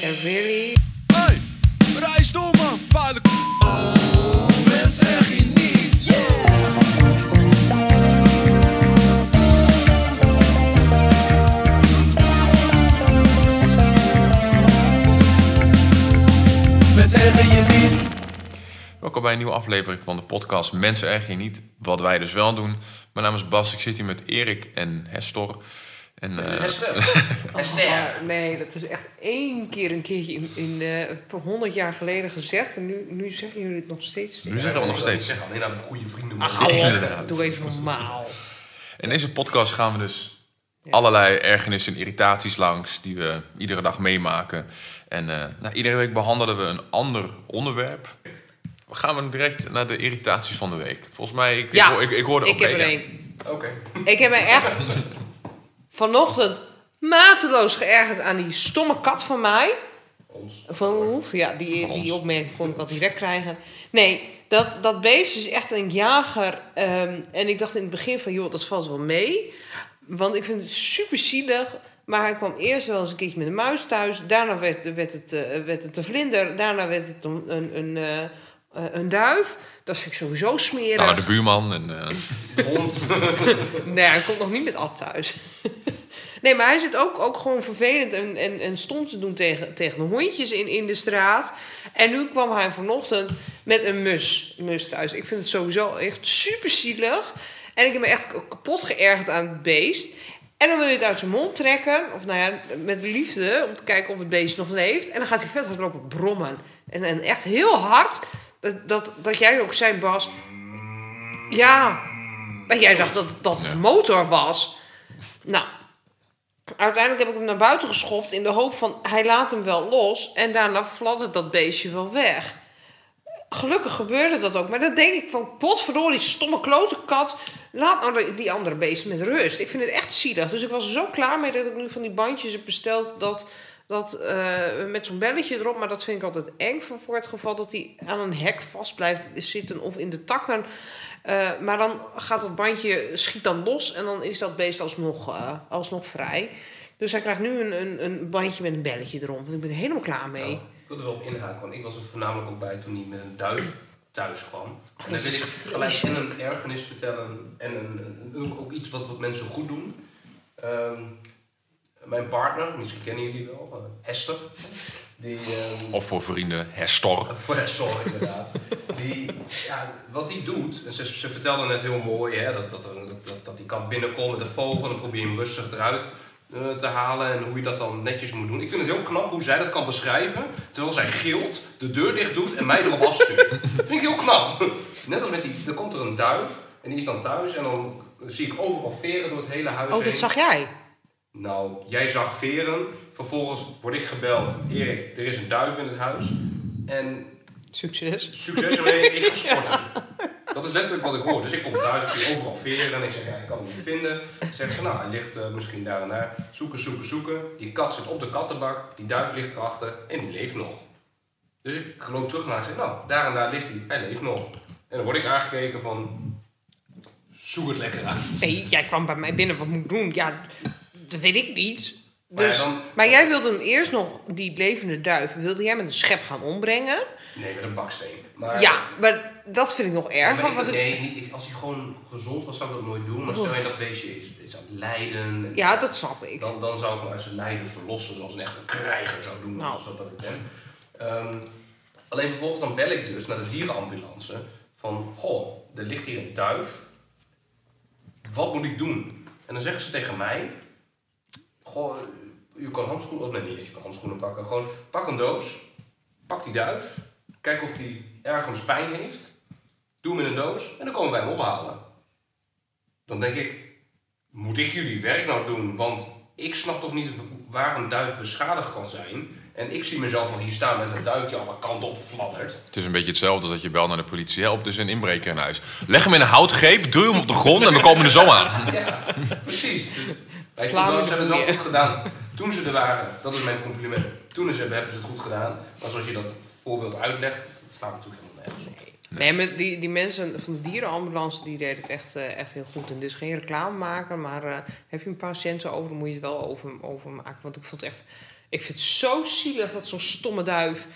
Yeah, really? Hey, reis door man, k***. Oh, mens je niet, yeah. Mensen ergen je niet. Welkom bij een nieuwe aflevering van de podcast Mensen Erg Je Niet, wat wij dus wel doen. Mijn naam is Bas, ik zit hier met Erik en Hestor. En, eh, Oh, nee, dat is echt één keer een keertje in, in eh, 100 jaar geleden gezegd. En nu, nu zeggen jullie het nog steeds. nu zeggen we nog steeds. Ik zeg alleen aan goede vrienden. Ach. Inderdaad. Doe even normaal. In deze podcast gaan we dus allerlei ergernissen en irritaties langs die we iedere dag meemaken. En eh, nou, iedere week behandelen we een ander onderwerp. We gaan direct naar de irritaties van de week. Volgens mij, ik, Ja, ik, hoor- ik, ik hoorde Ik ook heb er één. één. Oké. Ik heb me echt vanochtend mateloos geërgerd aan die stomme kat van mij. Ons. Van ons, ja, die, ons. die opmerking kon ik wel direct krijgen. Nee, dat, dat beest is echt een jager. ehm, en ik dacht in het begin van, joh, dat valt wel mee. Want ik vind het super zielig. Maar hij kwam eerst wel eens een keertje met een muis thuis. Daarna werd, werd, het, eh, werd het een vlinder. Daarna werd het een, een, een, eh, een duif. Dat vind ik sowieso smerig. Nou, de buurman. En, eh, Hond. Nee, hij komt nog niet met Ad thuis. nee, maar hij zit ook, ook gewoon vervelend en, en, en stom te doen tegen, tegen de hondjes in, in de straat. En nu kwam hij vanochtend met een mus, mus thuis. Ik vind het sowieso echt super zielig. En ik heb me echt kapot geërgerd aan het beest. En dan wil je het uit zijn mond trekken, of nou ja, met liefde, om te kijken of het beest nog leeft. En dan gaat hij vet hard lopen brommen. En, en echt heel hard, dat, dat, dat jij ook zei, Bas. Ja, maar jij dacht dat, dat het motor was. Nou, uiteindelijk heb ik hem naar buiten geschopt in de hoop van hij laat hem wel los. En daarna fladdert dat beestje wel weg. Gelukkig gebeurde dat ook. Maar dan denk ik van, potverdorie, stomme klote kat. Laat nou die- die andere beest met rust. Ik vind het echt zielig. Dus ik was er zo klaar mee dat ik nu van die bandjes heb besteld... dat, dat eh, met zo'n belletje erop. Maar dat vind ik altijd eng voor, voor het geval dat hij aan een hek vast blijft zitten... of in de takken. Eh, maar dan gaat dat bandje, schiet dan los... en dan is dat beest alsnog, eh, alsnog vrij. Dus hij krijgt nu een, een, een bandje met een belletje erom. Want ik ben er helemaal klaar mee. Ik wil er wel op inhaken, want ik was er voornamelijk ook bij toen hij met een duif thuis kwam. En dan dat wil is ik gelijk en een ergernis vertellen en een, ook- ook iets wat, wat mensen goed doen. Ehm, mijn partner, misschien kennen jullie wel, eh, Esther. Die, ehm, of voor vrienden, Hestor. Voor het zorg, inderdaad. Die, ja, wat die doet, en ze, ze vertelde net heel mooi, hè, dat, dat, dat, dat, dat die kan binnenkomen met de vogel en dan probeer je hem rustig eruit eh, te halen en hoe je dat dan netjes moet doen. Ik vind het heel knap hoe zij dat kan beschrijven, terwijl zij gilt, de deur dicht doet en mij erop afstuurt. dat vind ik heel knap. Net als met die, er komt er een duif en die is dan thuis en dan zie ik overal veren door het hele huis Oh, dat heen. zag jij? Nou, jij zag veren. Vervolgens word ik gebeld. Erik, er is een duif in het huis. En Succes. succes ermee, ik ga sporten. Dat is letterlijk wat ik hoor. Dus ik kom thuis, ik zie overal veren. En ik zeg, ja, ik kan hem niet vinden. Zegt ze, nou, hij ligt eh, misschien daar en daar. Zoeken, zoeken, zoeken. Die kat zit op de kattenbak. Die duif ligt erachter. En die leeft nog. Dus ik loop terug naar en zeg, nou, daar en daar ligt hij. Hij leeft nog. En dan word ik aangekeken van... Zoek het lekker uit. Nee, jij kwam bij mij binnen. Wat moet ik doen? Ja, dat weet ik niet. Maar Dus, dan- maar jij wilde hem eerst nog, die levende duif, wilde jij met een schep gaan ombrengen? Nee, met een baksteen. Maar, Ja, maar dat vind ik nog erger. ik- want ik- nee, niet, als hij gewoon gezond was, zou ik dat nooit doen. Maar stel je dat beestje is, is aan het lijden. en ja, dat snap ik. Dan, dan zou ik hem uit zijn lijden verlossen, zoals een echte krijger zou doen, Nou. zoals dat ik ben. Ehm, alleen vervolgens dan bel ik dus naar de dierenambulance. Van, goh, er ligt hier een duif. Wat moet ik doen? En dan zeggen ze tegen mij... Goh, u kan handschoenen... Of nee, niet dat je kan handschoenen pakken. Gewoon, pak een doos. Pak die duif. Kijk of die ergens pijn heeft. Doe hem in een doos. En dan komen wij hem ophalen. Dan denk ik... Moet ik jullie werk nou doen? Want ik snap toch niet waar een duif beschadigd kan zijn. En ik zie mezelf al hier staan met een duif die alle kanten op fladdert. Het is een beetje hetzelfde als dat je belt naar de politie. Help, er is een inbreker in huis. Leg hem in een houtgreep, duw hem op de grond en we komen er zo aan. Ja, precies. Wij Slaan ze hebben het wel goed gedaan. Toen ze er waren, dat is mijn compliment. Toen ze hebben, hebben ze het goed gedaan. Maar zoals je dat voorbeeld uitlegt, dat slaat natuurlijk helemaal nergens op. Nee, maar die, die mensen van de dierenambulance die deden het echt, eh, echt heel goed. En dus geen reclame maken, maar eh, heb je een paar centen over, dan moet je het wel over, over maken. Want ik vond het echt. Ik vind het zo zielig dat zo'n stomme duif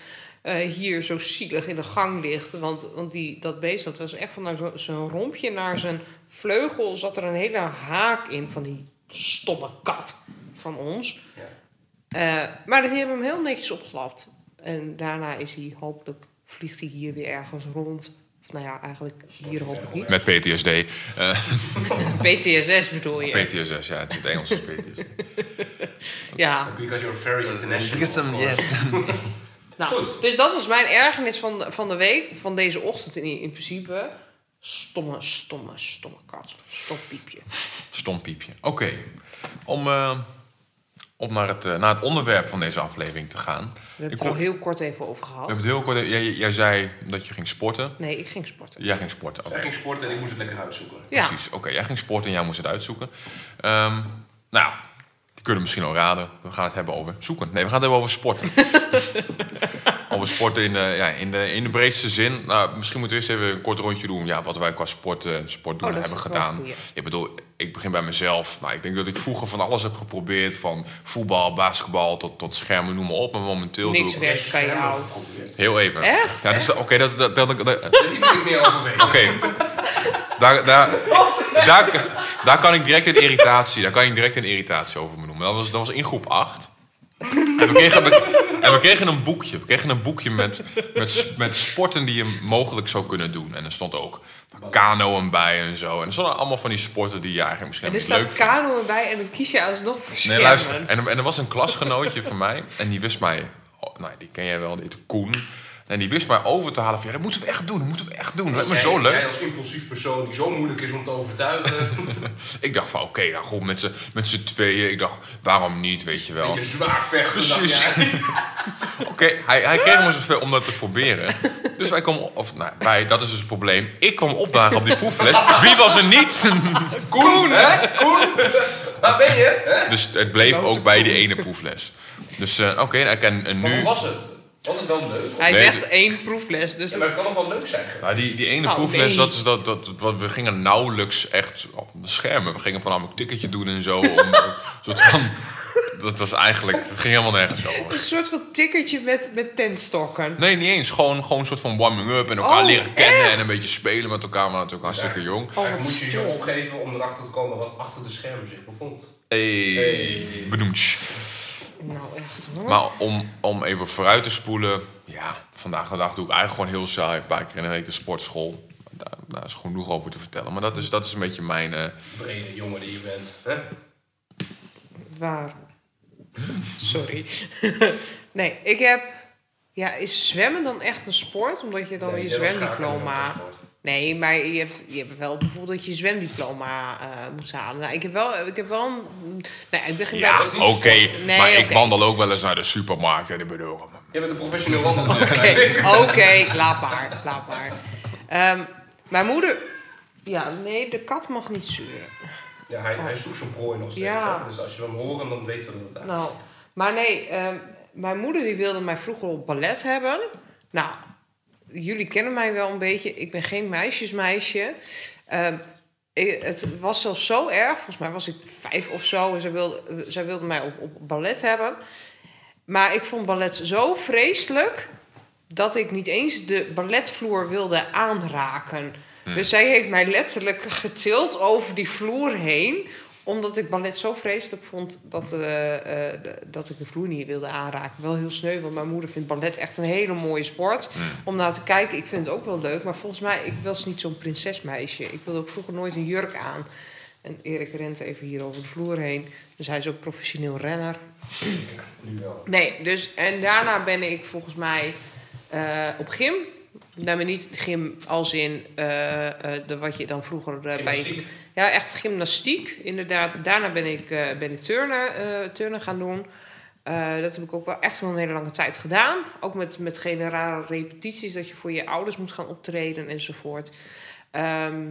eh, hier zo zielig in de gang ligt. Want, want die, dat beest, dat was echt van zo- zijn rompje naar zijn vleugel zat er een hele haak in van die stomme kat van ons. Ja. Eh, maar die hebben hem heel netjes opgelapt. En daarna is hij hopelijk, vliegt hij hier weer ergens rond. Of nou ja, eigenlijk hier hopelijk niet. Met PTSD. Eh, PTSS bedoel je? PTSS, ja, het is het Engels is PTSD. ja. Because you're very international. yes. Nou, dus dat was mijn ergernis van, de- van de week, van deze ochtend in, in principe. Stomme, stomme, stomme kat. Stom piepje. Stom piepje. Oké. Om, eh, om naar, het, eh, naar het onderwerp van deze aflevering te gaan. We hebben Ik het er al heel kort even over We gehad. hebben het heel kort... Jij, jij zei dat je ging sporten. Nee, ik ging sporten. Jij ging sporten. oké. Zij ging sporten en ik moest het lekker uitzoeken. Ja, Precies. Oké, jij ging sporten en jij moest het uitzoeken. Ehm, nou, ja, die kunnen misschien al raden. We gaan het hebben over zoeken. Nee, we gaan het hebben over sporten. over sporten in de, ja, in, de, in de breedste zin. Nou, misschien moeten we eerst even een kort rondje doen. Ja, wat wij qua sport, eh, sport doen Oh, dat hebben gedaan. Ik bedoel, ik begin bij mezelf. Nou, ik denk dat ik vroeger van alles heb geprobeerd. Van voetbal, basketbal tot, tot schermen, noem maar op. Maar momenteel Niks doe ik... werkt bij jou. Heel even. Echt? Ja, dus, oké, dat, dat, dat, dat, Daar wil ik meer over weten. Oké. Daar, daar, daar, daar kan ik direct een irritatie, daar kan ik direct een irritatie over noemen. Dat was, dat was in groep 8. En we kregen, en we kregen een boekje. We kregen een boekje met, met, met sporten die je mogelijk zou kunnen doen. En er stond ook kanoën bij en zo. En er stonden allemaal van die sporten die je eigenlijk misschien En er staat leuk vindt. kano erbij en dan kies je alsnog voor Nee, luister. En, en er was een klasgenootje van mij. En die wist mij... oh, nou, die ken jij wel. Die Koen. En die wist mij over te halen van... Ja, dat moeten we echt doen. Dat moeten we echt doen. Dat lijkt me Jij- zo leuk. Jij als impulsief persoon die zo moeilijk is om te overtuigen. Ik dacht van, oké, nou goed, met z'n- met z'n tweeën. Ik dacht, waarom niet, weet je wel. Beetje zwaar vechten. Precies. dacht jij. Oké, hij, hij kreeg me zover om dat te proberen. Dus wij komen, of nou, wij, dat is dus het probleem. Ik kwam opdagen op die proefles. Wie was er niet? Koen, hè? Koen? Waar ben je? Hè? Dus het bleef ook bij die ene proefles. Dus eh, oké, nou, en, en Maar hoe nu... was het? Was het wel leuk? Hij Nee, zegt het- één proefles, dus Ja, dat- maar het kan nog wel leuk zijn. Nou, die, die ene Nou, proefles, nee. dat is dat, dat, dat, we gingen nauwelijks echt op de schermen. We gingen voornamelijk ticketje doen en zo. Om, een soort van, dat was eigenlijk, het ging helemaal nergens over. een soort van tikkertje met, met tentstokken. Nee, niet eens. Gewoon, gewoon een soort van warming-up en elkaar Oh, leren kennen echt? en een beetje spelen met elkaar, maar natuurlijk hartstikke jong. Oh, moet je je stom. opgeven om erachter te komen wat achter de schermen zich bevond. Hey, Hey. bedoemd. Nou, echt hoor. Maar om, om even vooruit te spoelen, ja, vandaag de dag doe ik eigenlijk gewoon heel saai. Een paar keer in de week de sportschool. Daar, daar is genoeg over te vertellen. Maar dat is, dat is een beetje mijn... eh, Brede jongen die je bent. Hè? Waar? Sorry. nee, ik heb... Ja, is zwemmen dan echt een sport? Omdat je dan Nee, je zwemdiploma... Nee, maar je hebt, je hebt wel bijvoorbeeld dat je zwemdiploma eh moet halen. Nou, ik heb wel, ik heb wel een... Nee, ik begin ja, bij... oké. Nee, maar ik wandel ook wel eens naar de supermarkt. En ik bedoel... Je bent een professioneel wandelaar. Oké, oké, laat maar, laat maar. Ehm, mijn moeder... Ja, nee, de kat mag niet zeuren. Ja, hij, hij zoekt zijn prooi nog steeds. Ja. Dus als je hem horen, dan weten we dat het daar Nou, maar nee, ehm, mijn moeder die wilde mij vroeger op ballet hebben. Nou, jullie kennen mij wel een beetje. Ik ben geen meisjesmeisje. Ehm, het was zelfs zo erg. Volgens mij was ik vijf of zo. En zij wilde, zij wilde mij op, op ballet hebben. Maar ik vond ballet zo vreselijk... dat ik niet eens de balletvloer wilde aanraken. Dus zij heeft mij letterlijk getild over die vloer heen omdat ik ballet zo vreselijk vond dat, eh, eh, dat ik de vloer niet wilde aanraken. Wel heel sneu, want mijn moeder vindt ballet echt een hele mooie sport. Om naar te kijken, ik vind het ook wel leuk. Maar volgens mij, ik was niet zo'n prinsesmeisje. Ik wilde ook vroeger nooit een jurk aan. En Erik rent even hier over de vloer heen. Dus hij is ook professioneel renner. nu wel. Nee, dus en daarna ben ik volgens mij eh, op gym. Nou, maar niet gym als in eh, eh, de, wat je dan vroeger eh, bij... Ja, echt gymnastiek, inderdaad. Daarna ben ik, ben ik turnen, turnen gaan doen. Dat heb ik ook wel echt wel een hele lange tijd gedaan. Ook met, met hele rare repetities, dat je voor je ouders moet gaan optreden enzovoort. Ehm,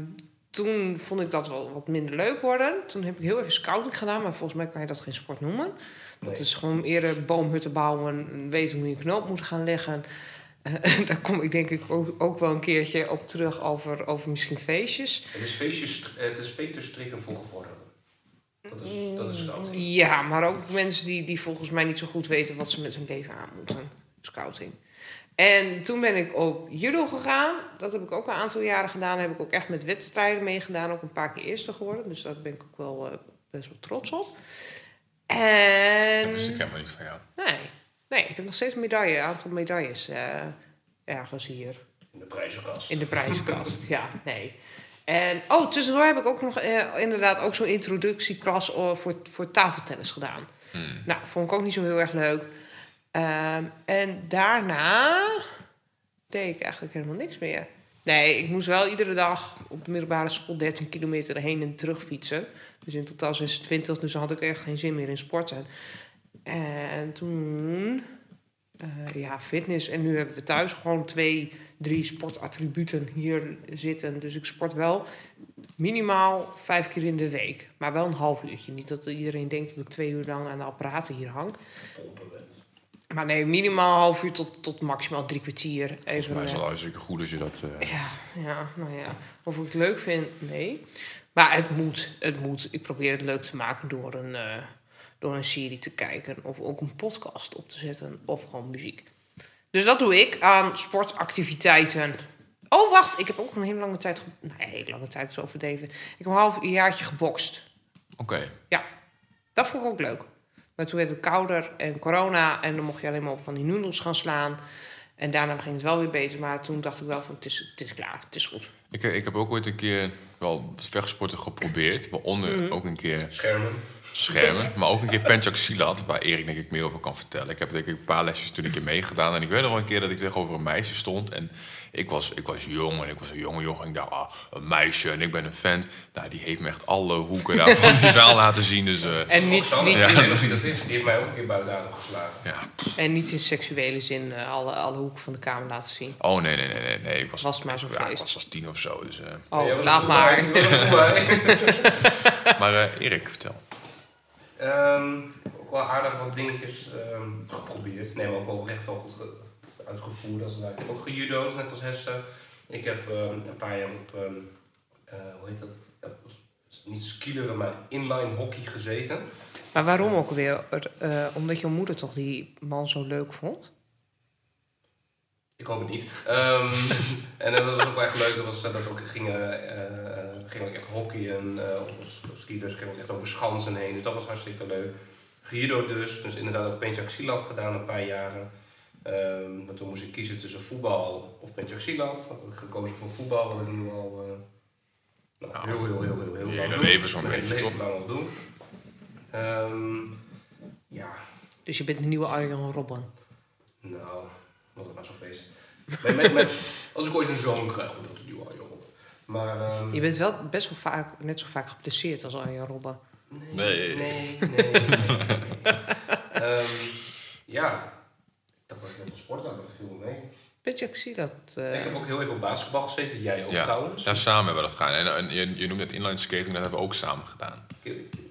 toen vond ik dat wel wat minder leuk worden. Toen heb ik heel even scouting gedaan, maar volgens mij kan je dat geen sport noemen. Dat Nee. is gewoon eerder boomhutten bouwen, weten hoe je een knoop moet gaan leggen. Eh, daar kom ik denk ik ook, ook wel een keertje op terug over, over misschien feestjes. Het is, feestjes, het is veterstrikken voor gevorderden. Dat is, dat is. Ja, maar ook mensen die, die volgens mij niet zo goed weten wat ze met hun leven aan moeten. Scouting. En toen ben ik op judo gegaan. Dat heb ik ook een aantal jaren gedaan. Daar heb ik ook echt met wedstrijden meegedaan. Ook een paar keer eerste geworden. Dus daar ben ik ook wel eh, best wel trots op. En... Dus ik me niet van jou. Nee, nee, ik heb nog steeds een medaille, een aantal medailles eh, ergens hier In de prijzenkast. in de prijzenkast. ja, nee. En oh, tussendoor heb ik ook nog eh, inderdaad ook zo'n introductieklas eh, voor, voor tafeltennis gedaan. Hmm. Nou, vond ik ook niet zo heel erg leuk. Ehm, en daarna deed ik eigenlijk helemaal niks meer. Nee, ik moest wel iedere dag op de middelbare school 13 kilometer heen en terug fietsen. Dus in totaal 26, dus dan had ik echt geen zin meer in sporten. En toen, eh, ja, fitness. En nu hebben we thuis gewoon twee, drie sportattributen hier zitten. Dus ik sport wel minimaal vijf keer in de week. Maar wel een half uurtje. Niet dat iedereen denkt dat ik twee uur lang aan de apparaten hier hang. Maar nee, minimaal een half uur tot, tot maximaal drie kwartier. Volgens Even, mij is eh, het hartstikke goed als je dat... eh, ja, ja, nou ja. Of ik het leuk vind, nee. Maar het moet, het moet. Ik probeer het leuk te maken door een, eh, door een serie te kijken. Of ook een podcast op te zetten. Of gewoon muziek. Dus dat doe ik aan sportactiviteiten. Oh, wacht. Ik heb ook een hele lange tijd... Nee, een hele lange tijd is overdreven. Ik heb een half jaartje gebokst. Oké. Ja, dat vond ik ook leuk. Maar toen werd het kouder en corona en dan mocht je alleen maar op van die noedels gaan slaan. En daarna ging het wel weer beter, maar toen dacht ik wel van het is, het is klaar, het is goed. Ik, ik heb ook ooit een keer wel vechtsporten geprobeerd. Waaronder Mhm. ook een keer Schermen. Schermen. maar ook een keer Penchak Silat, waar Erik denk ik meer over kan vertellen. Ik heb denk ik een paar lesjes toen een keer meegedaan. En ik weet nog wel een keer dat ik tegenover een meisje stond. En ik was, ik was jong en ik was een jonge jongen. En ik dacht, ah, een meisje en ik ben een fan. Nou, die heeft me echt alle hoeken daar van die zaal laten zien. Dus eh, En niet, niet, ik in, dat is. Die heeft mij ook een keer buiten adem geslagen. ja. en niet in seksuele zin eh, alle, alle hoeken van de kamer laten zien. Oh nee, nee, nee, nee. nee. Ik was, Was het maar zo'n ja, ik was als tien of zo. Dus, eh. Oh, was laat maar. Maar eh, Erik, vertel. Ehm, ook wel aardig wat dingetjes ehm, geprobeerd. Nee, maar ook wel echt wel goed ge- uitgevoerd. Als ware. ik heb ook gejudo'd, net als Hesse. Ik heb ehm, een paar jaar op, eh, hoe heet dat? Niet skileren, maar inline hockey gezeten. Maar waarom ook weer? Eh, omdat jouw moeder toch die man zo leuk vond? Ik hoop het niet. Ehm, en dat was ook wel echt leuk. Dat, was, dat we ook gingen, eh, gingen we ook echt hockeyen eh, op, op ski. Dus gingen ook echt over schansen heen. Dus dat was hartstikke leuk. Judo dus. Dus inderdaad ook Pencak Silat gedaan een paar jaren. Ehm, maar toen moest ik kiezen tussen voetbal of Pencak Silat. Had ik gekozen voor voetbal, wat ik nu al eh, nou, Nou, heel, heel, heel, heel, heel lang leven zo'n beetje, leven toch? lang al doen. Ehm, ja, Dus je bent de nieuwe Arjan Robben. nou, was het maar zo'n feest. Met, met, met, als ik ooit een zoon krijg, goed, dat is nu al joh. Maar, ehm, Je bent wel best wel vaak, net zo vaak geblesseerd als Arjan Robben. Nee. Nee, nee, nee. nee. Ehm, ja, ik dacht dat ik net van sport had, maar dat viel me mee. Weet je, ik zie dat. eh, ik heb ook heel even op basketbal gezeten, jij ook Ja. trouwens. Ja, samen hebben we dat gedaan. En, en je, je noemt het inline skating, dat hebben we ook samen gedaan.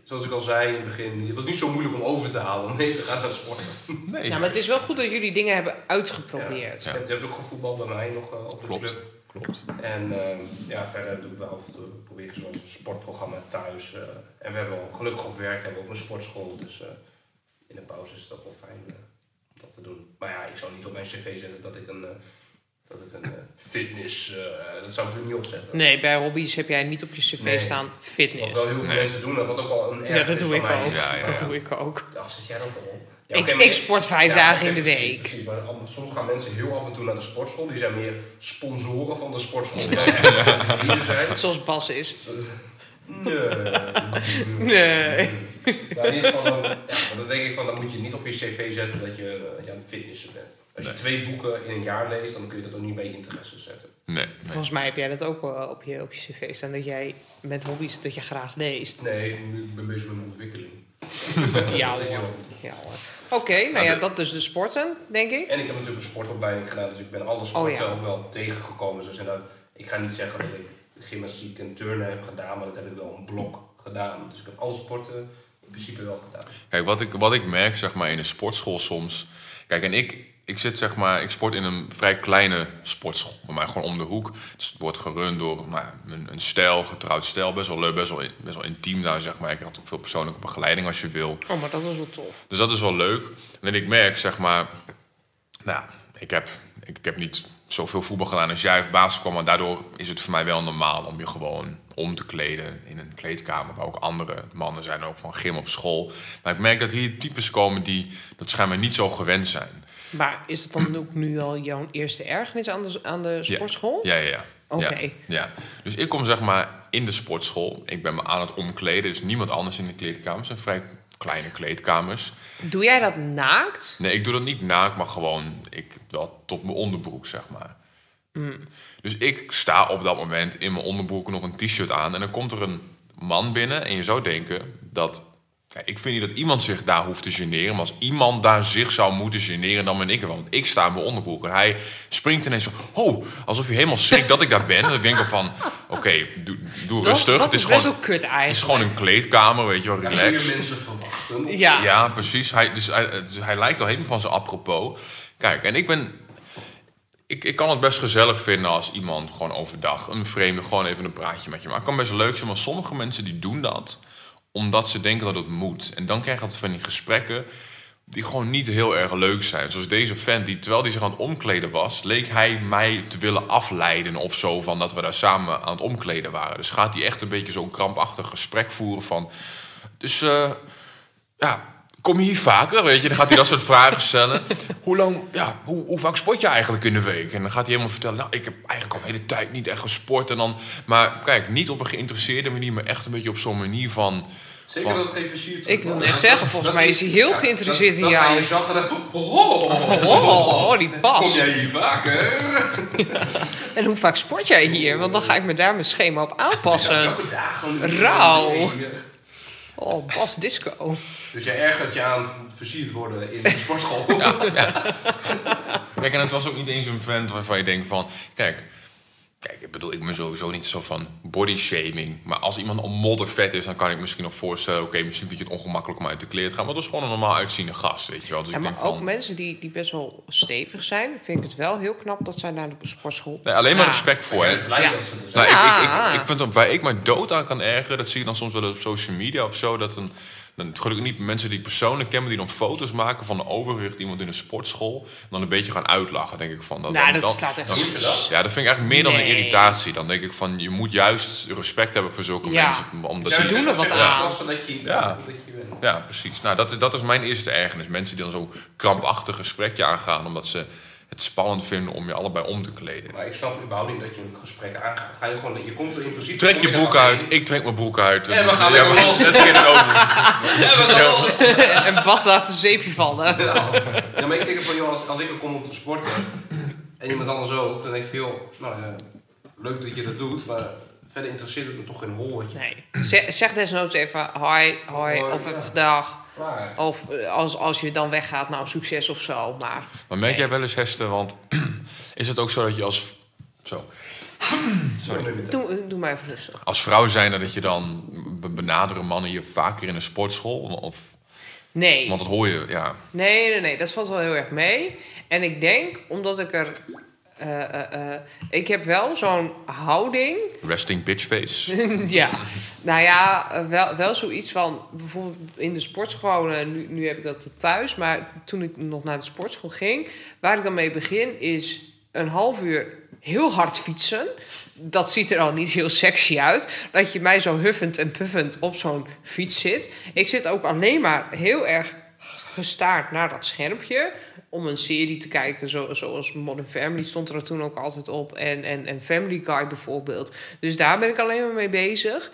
Zoals ik al zei in het begin, het was niet zo moeilijk om over te halen om mee te gaan naar sporten. Nee, ja, maar het is wel goed dat jullie dingen hebben uitgeprobeerd. Ja. Je, hebt, je hebt ook gevoetbald bij mij nog eh, op de Klopt. club. klopt. En ehm, ja, verder doe ik wel af en toe, probeer ik zo'n sportprogramma thuis. eh, en we hebben wel, gelukkig op werk hebben we ook een sportschool, dus eh, in de pauze is het ook wel fijn eh, om dat te doen. Maar ja, ik zou niet op mijn cv zetten dat ik een, eh, dat ik een eh, fitness, eh, dat zou ik er niet op zetten. Nee, bij hobby's heb jij niet op je cv Nee. staan Wat fitness. wel heel veel Nee. mensen doen, dat wat ook wel een Ja, ergernis dat doe van ik mij ook. Ja, ja, Dat ja. doe ik ook. Ach, zet jij dat al? Ja, ik, ik sport vijf Ja, dagen in de precies, week. precies. Maar allemaal- soms gaan mensen heel af en toe naar de sportschool. Die zijn meer sponsoren van de sportschool. dan die er zijn. Zoals Bas is. Nee. Nee. Ja, in ieder geval, dan, ja, maar dan denk ik van, dan moet je niet op je cv zetten dat je, eh, dat je aan het fitnessen bent. Als je Nee. twee boeken in een jaar leest, dan kun je dat ook niet bij je interesse zetten. Nee, nee. Volgens mij heb jij dat ook wel op je, op je cv staan. Dat jij met hobby's dat je graag leest. Nee, ik ben bezig met mijn ontwikkeling. Ja Dat is heel hoor. Ja, hoor. Oké, nou ja, dat dus de sporten, denk ik. En ik heb natuurlijk een sportopleiding gedaan, dus ik ben alle sporten Oh, ja. ook wel tegengekomen. Dus inderdaad, ik ga niet zeggen dat ik gymnastiek en turnen heb gedaan, maar dat heb ik wel een blok gedaan. Dus ik heb alle sporten in principe wel gedaan. Kijk, wat ik, wat ik merk zeg maar, in een sportschool soms. Kijk, en ik, ik zit zeg maar, ik sport in een vrij kleine sportschool. Mij gewoon om de hoek. Dus het wordt gerund door nou, een, een stijl, getrouwd stijl. Best wel leuk, best wel, best wel intiem daar zeg maar. Ik krijg ook veel persoonlijke begeleiding als je wil. Oh, maar dat is wel tof. Dus dat is wel leuk. En ik merk, zeg maar, nou, ik heb, ik, heb niet zoveel voetbal gedaan als jij of basketbal, maar daardoor is het voor mij wel normaal om je gewoon om te kleden in een kleedkamer, waar ook andere mannen zijn, ook van gym op school. Maar ik merk dat hier types komen die dat schijnbaar niet zo gewend zijn. Maar is het dan ook nu al jouw eerste ergernis aan de, aan de sportschool? Ja, ja, ja. Oké. Ja, ja. Dus ik kom zeg maar in de sportschool. Ik ben me aan het omkleden. Dus niemand anders in de kleedkamer. Het zijn vrij kleine kleedkamers. Doe jij dat naakt? Nee, ik doe dat niet naakt, maar gewoon ik, wel tot mijn onderbroek, zeg maar. Dus ik sta op dat moment in mijn onderbroek nog een t-shirt aan. En dan komt er een man binnen. En je zou denken dat... Kijk, ik vind niet dat iemand zich daar hoeft te generen. Maar als iemand daar zich zou moeten generen, dan ben ik er wel. Want ik sta in mijn onderbroek. En hij springt ineens zo... Oh, alsof je helemaal schrikt dat ik daar ben. En ik denk dan van... Oké, doe, doe Dat, rustig. dat het is, is best gewoon, wel kut eigenlijk. het is gewoon een kleedkamer, weet je wel, Ja, relax. gingen mensen verwachten. Ja. Ja, precies. Hij, dus hij, dus hij lijkt al helemaal van zijn apropos. Kijk, en ik ben... Ik, ik kan het best gezellig vinden als iemand gewoon overdag... een vreemde gewoon even een praatje met je maakt. Het kan best leuk zijn, maar sommige mensen die doen dat... omdat ze denken dat het moet. En dan krijg je altijd van die gesprekken... die gewoon niet heel erg leuk zijn. Zoals deze vent, die terwijl hij zich aan het omkleden was... leek hij mij te willen afleiden of zo... van dat we daar samen aan het omkleden waren. Dus gaat hij echt een beetje zo'n krampachtig gesprek voeren van... Dus eh, ja, kom je hier vaker? Weet je, dan gaat hij dat soort vragen stellen. Hoe lang, ja, hoe, vaak sport je eigenlijk in de week? En dan gaat hij helemaal vertellen, nou, ik heb eigenlijk al de hele tijd niet echt gesport. En dan, maar kijk, niet op een geïnteresseerde manier, maar echt een beetje op zo'n manier van... Zeker van- dat het geen versierd Ik wil net zeggen, volgens mij is hij heel geïnteresseerd in dat, jou. Dat je zag en dacht, oh, Oh, oh, die kom pas. jij hier vaker? En hoe vaak sport jij hier? Want dan ga ik me daar mijn schema op aanpassen. Rauw. Oh, Bas Disco. Dus jij ergert je aan versierd worden in de sportschool. Kijk, en het was ook niet eens een vent waarvan je denkt van... Kijk, kijk ik bedoel, ik ben sowieso niet zo van body shaming. Maar als iemand een moddervet is, dan kan ik misschien nog voorstellen... Oké, misschien vind je het ongemakkelijk om uit de kleren te gaan. Maar dat is gewoon een normaal uitziende gast, weet je wel. Dus Ja, ik maar denk ook van... mensen die, die best wel stevig zijn, vind ik het wel heel knap dat zij naar de sportschool Nee, alleen maar respect voor, hè. Ja. dat ze er zijn. Nou, ik, ik, ik, ik vind dat waar ik me dood aan kan ergeren, dat zie je dan soms wel op social media of zo. Dat een, dan, gelukkig niet mensen die ik persoonlijk ken, maar die dan foto's maken van een overgewicht iemand in een sportschool. En dan een beetje gaan uitlachen, denk ik van. Dat, Nou, dan- dat dan- slaat echt dan- dat? Ja, dat vind ik eigenlijk meer dan een irritatie. Dan denk ik van, je moet juist respect hebben voor zulke Ja. mensen. Omdat Ze doen er wat aan. plassen Dat je, Ja. dat je bent. Ja, precies. Nou, dat is, dat is mijn eerste ergernis. Mensen die dan zo krampachtig gesprekje aangaan, omdat ze het spannend vinden om je allebei om te kleden. Maar ik snap überhaupt niet dat je een gesprek aangaat. Ga je gewoon, je komt er in principe... Trek je broek uit, ik trek mijn broek uit. En we gaan Ja, maar- los. Over. Ja, we gaan los. en Bas laat een zeepje vallen. Ja, ja, maar ik denk van, joh, als, als ik er kom om te sporten en iemand anders ook, dan denk ik van, joh, nou ja, leuk dat je dat doet, maar verder interesseert het me toch geen hol wat je Nee. Zeg, zeg desnoods even hoi, hoi, Hoi, of ja. even dag. Of eh, als, als je dan weggaat, nou succes of zo. Maar Maar merk Nee. jij wel eens, Hester, want is het ook zo dat je als, zo, Sorry. doe, doe maar even rustig. als vrouw zijn dat je dan be- benaderen mannen je vaker in een sportschool? Of, Nee. want dat hoor je, ja. Nee, nee, nee, dat valt wel heel erg mee. En ik denk, omdat ik er. Eh, eh, eh, ik heb wel zo'n houding. Resting bitch face. ja, nou ja, wel, wel zoiets van. Bijvoorbeeld in de sportschool. Nu, nu heb ik dat thuis. Maar toen ik nog naar de sportschool ging. Waar ik dan mee begin is een half uur heel hard fietsen. Dat ziet er al niet heel sexy uit. Dat je mij zo huffend en puffend op zo'n fiets zit. Ik zit ook alleen maar heel erg gestaard naar dat schermpje. Om een serie te kijken, zo, zoals Modern Family stond er toen ook altijd op. En, en, en Family Guy bijvoorbeeld. Dus daar ben ik alleen maar mee bezig.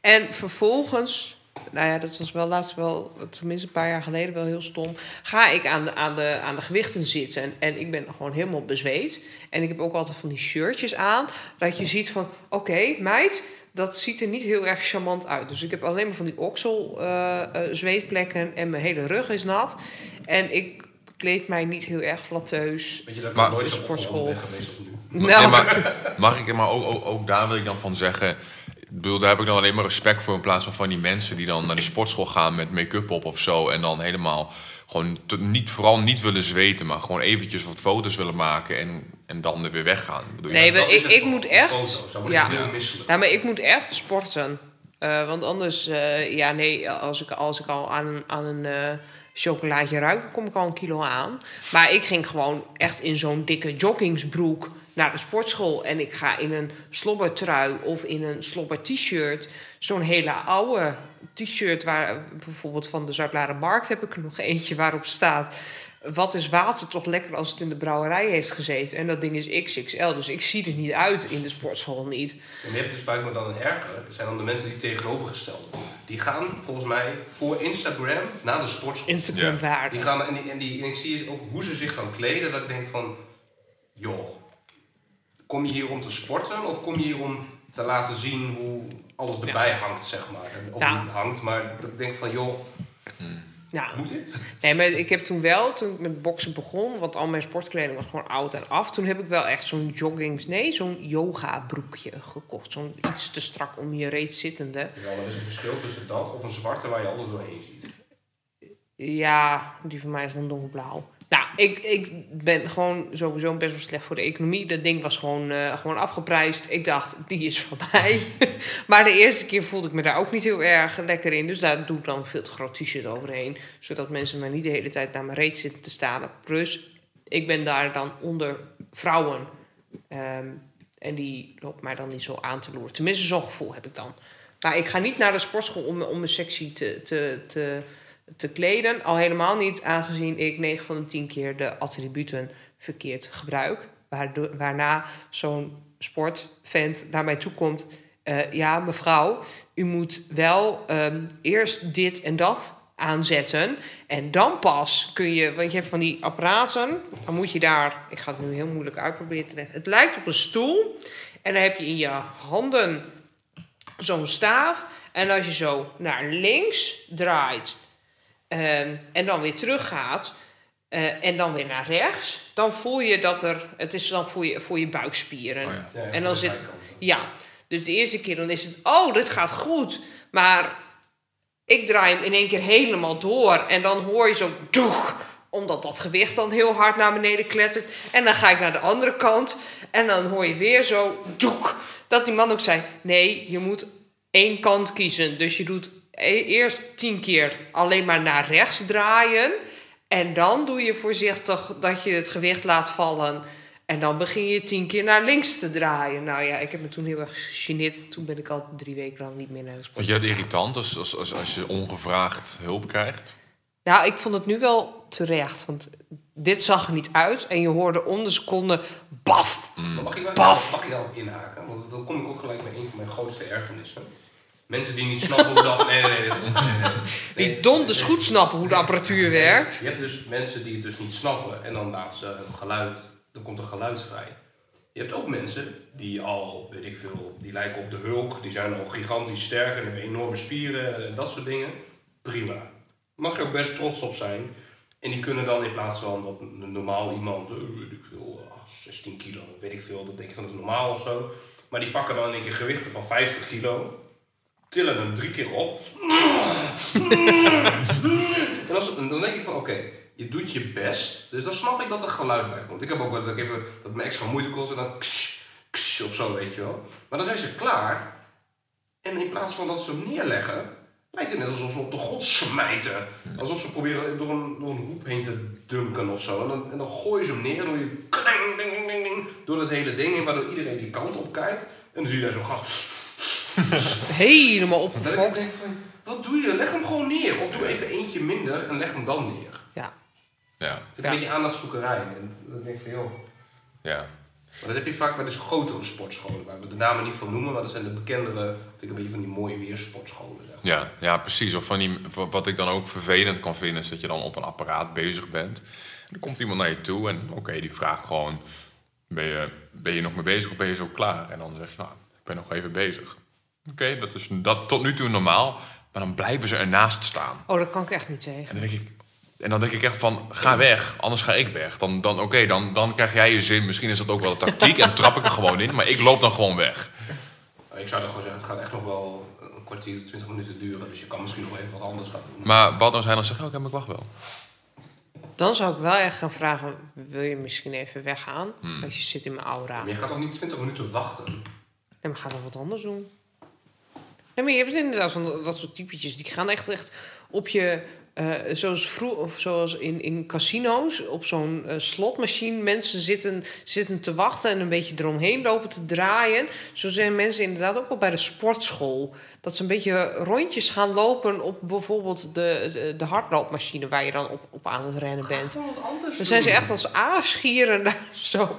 En vervolgens, nou ja, dat was wel laatst wel, tenminste een paar jaar geleden wel heel stom. Ga ik aan de, aan de, aan de gewichten zitten. En, en ik ben gewoon helemaal bezweet. En ik heb ook altijd van die shirtjes aan. Dat je ziet van, oké, meid, dat ziet er niet heel erg charmant uit. Dus ik heb alleen maar van die oksel eh, eh, zweetplekken en mijn hele rug is nat. En ik kleed mij niet heel erg flatteus. Weet je dat ik Maar- nooit sportschool. Nou. nee, maar, mag ik, maar ook, ook, ook daar wil ik dan van zeggen. Ik bedoel, daar heb ik dan alleen maar respect voor in plaats van van die mensen die dan naar de sportschool gaan met make-up op of zo. En dan helemaal gewoon te- niet, vooral niet willen zweten, maar gewoon eventjes wat foto's willen maken en, en dan er weer weggaan. Bedoel, Nee, ja, maar ik- moet echt- foto's, ja. ik heel misselijk. Nou, maar ik moet echt sporten. Eh, want anders, eh, ja, nee, als ik, als ik al aan, aan een eh, chocolaatje ruik, dan kom ik al een kilo aan. Maar ik ging gewoon echt in zo'n dikke joggingsbroek naar de sportschool. En ik ga in een slobbertrui of in een slobber t-shirt. Zo'n hele oude t-shirt, waar bijvoorbeeld van de Zuidlaren Markt heb ik er nog eentje waarop staat. Wat is water toch lekker als het in de brouwerij heeft gezeten? En dat ding is XXL, dus ik zie er niet uit in de sportschool niet. En je hebt dus vaak maar dan een erger. Zijn dan de mensen die tegenovergesteld. Die gaan volgens mij voor Instagram naar de sportschool. Instagram Ja. waarde. Die gaan, en, die, en, die, en ik zie ook hoe ze zich dan kleden. Dat ik denk van, joh, kom je hier om te sporten of kom je hier om te laten zien hoe alles erbij hangt, zeg maar. Of Ja. niet hangt, maar dat ik denk van, joh, Nou, moet dit? nee, maar ik heb toen wel, toen ik met boksen begon, want al mijn sportkleding was gewoon oud en af. Toen heb ik wel echt zo'n joggings, nee, zo'n yoga broekje gekocht. Zo'n iets te strak om je reet zittende. Ja, er is een verschil tussen dat of een zwarte waar je alles doorheen ziet. Ja, die van mij is dan donkerblauw. Nou, ik, ik ben gewoon sowieso best wel slecht voor de economie. Dat ding was gewoon, eh, gewoon afgeprijsd. Ik dacht, die is mij. maar de eerste keer voelde ik me daar ook niet heel erg lekker in. Dus daar doe ik dan veel te groot overheen. Zodat mensen mij niet de hele tijd naar mijn reet zitten te staan. Plus, ik ben daar dan onder vrouwen. Ehm, en die loopt mij dan niet zo aan te loeren. Tenminste, zo'n gevoel heb ik dan. Maar ik ga niet naar de sportschool om, om me sexy te, te, te, te kleden. Al helemaal niet aangezien ik 9 van de 10 keer de attributen verkeerd gebruik. Waarna zo'n sportvent naar mij toe komt. eh, ja, mevrouw, u moet wel ehm, eerst dit en dat aanzetten. En dan pas kun je, want je hebt van die apparaten, dan moet je daar, ik ga het nu heel moeilijk uitproberen te leggen. Het lijkt op een stoel en dan heb je in je handen zo'n staaf. En als je zo naar links draait ehm, en dan weer teruggaat eh, en dan weer naar rechts, dan voel je dat er, het is dan voor je, voor je buikspieren. Oh ja. Ja, En dan zit-. Ja, dus de eerste keer dan is het, oh, dit gaat goed. Maar ik draai hem in één keer helemaal door. En dan hoor je zo, doeg, omdat dat gewicht dan heel hard naar beneden klettert. En dan ga ik naar de andere kant. En dan hoor je weer zo, doeg. Dat die man ook zei, nee, je moet één kant kiezen. Dus je doet eerst tien keer alleen maar naar rechts draaien. En dan doe je voorzichtig dat je het gewicht laat vallen. En dan begin je tien keer naar links te draaien. Nou ja, ik heb me toen heel erg gegeneerd. Toen ben ik al drie weken lang niet meer naar de sport. Vond je dat irritant als, als, als, als je ongevraagd hulp krijgt? Nou, ik vond het nu wel terecht. Want dit zag er niet uit. En je hoorde om de seconde baf. Maar mag ik wel Paf! mag ik daarop inhaken? Want dan kom ik ook gelijk bij een van mijn grootste ergernissen. Mensen die niet snappen hoe dat... Nee, nee, nee. nee, nee, nee. Die donders goed snappen hoe de apparatuur werkt. Je hebt dus mensen die het dus niet snappen en dan laat ze een geluid, dan komt er geluid vrij. Je hebt ook mensen die al, weet ik veel, die lijken op de Hulk, die zijn al gigantisch sterk en hebben enorme spieren en dat soort dingen. Prima. Mag je ook best trots op zijn. En die kunnen dan in plaats van wat een normaal iemand, eh, weet ik veel, ah, 16 kilo, weet ik veel, dat denk je van dat is normaal of zo. Maar die pakken dan in één keer gewichten van 50 kilo, tillen hem drie keer op. En, dan denk ik van, oké, je doet je best. Dus dan snap ik dat er geluid bij komt. Ik heb ook wel dat ik even dat me extra moeite kost en dan ksh, ksh, of zo, weet je wel. Maar dan zijn ze klaar. En in plaats van dat ze hem neerleggen, lijkt het net alsof ze op de grond smijten. Alsof ze proberen door een, door een hoep heen te dunken of zo. En dan, en dan gooi je ze hem neer en doe je door het hele ding heen, waardoor iedereen die kant op kijkt. En dan zie je daar zo'n gast Helemaal opgefokt. wat doe je? Leg hem gewoon neer. Of doe even eentje minder en leg hem dan neer. Ja. Ja, Het is Ja. een beetje aandachtszoekerij. En dan denk ik van, joh. ja. Maar dat heb je vaak bij de grotere sportscholen, waar we de namen niet van noemen, maar dat zijn de bekendere, vind ik een beetje van die mooie weersportscholen. Zeg. maar. Ja, ja, precies. Of van die, wat ik dan ook vervelend kan vinden, is dat je dan op een apparaat bezig bent. En dan komt iemand naar je toe en oké, die vraagt gewoon: ben je, ben je nog mee bezig of ben je zo klaar? En dan zeg je: Nou, ik ben nog even bezig. Oké, dat is dat tot nu toe normaal, maar dan blijven ze ernaast staan. Oh, dat kan ik echt niet zeggen. En dan denk ik, en dan denk ik echt van: ga weg, anders ga ik weg. Dan, dan oké, dan, dan krijg jij je zin. Misschien is dat ook wel de tactiek en trap ik er gewoon in, maar ik loop dan gewoon weg. Ik zou dan gewoon zeggen, het gaat echt nog wel een kwartier, twintig minuten duren, dus je kan misschien nog even wat anders gaan doen. Maar wat als hij dan zegt: Oké, maar ik wacht wel. Dan zou ik wel echt gaan vragen, wil je misschien even weggaan? Hmm. Als je zit in mijn aura. Maar je gaat toch niet 20 minuten wachten? Nee, maar ga dan wat anders doen. Nee, maar je hebt inderdaad dat soort typetjes. Die gaan echt, echt op je... eh, zoals, vroeg, of zoals in, in casino's, op zo'n eh, slotmachine. Mensen zitten, zitten te wachten en een beetje eromheen lopen te draaien. Zo zijn mensen inderdaad ook al bij de sportschool. Dat ze een beetje rondjes gaan lopen op bijvoorbeeld de, de, de hardloopmachine... waar je dan op, op aan het rennen bent. Dan zijn ze echt als aasgieren daar zo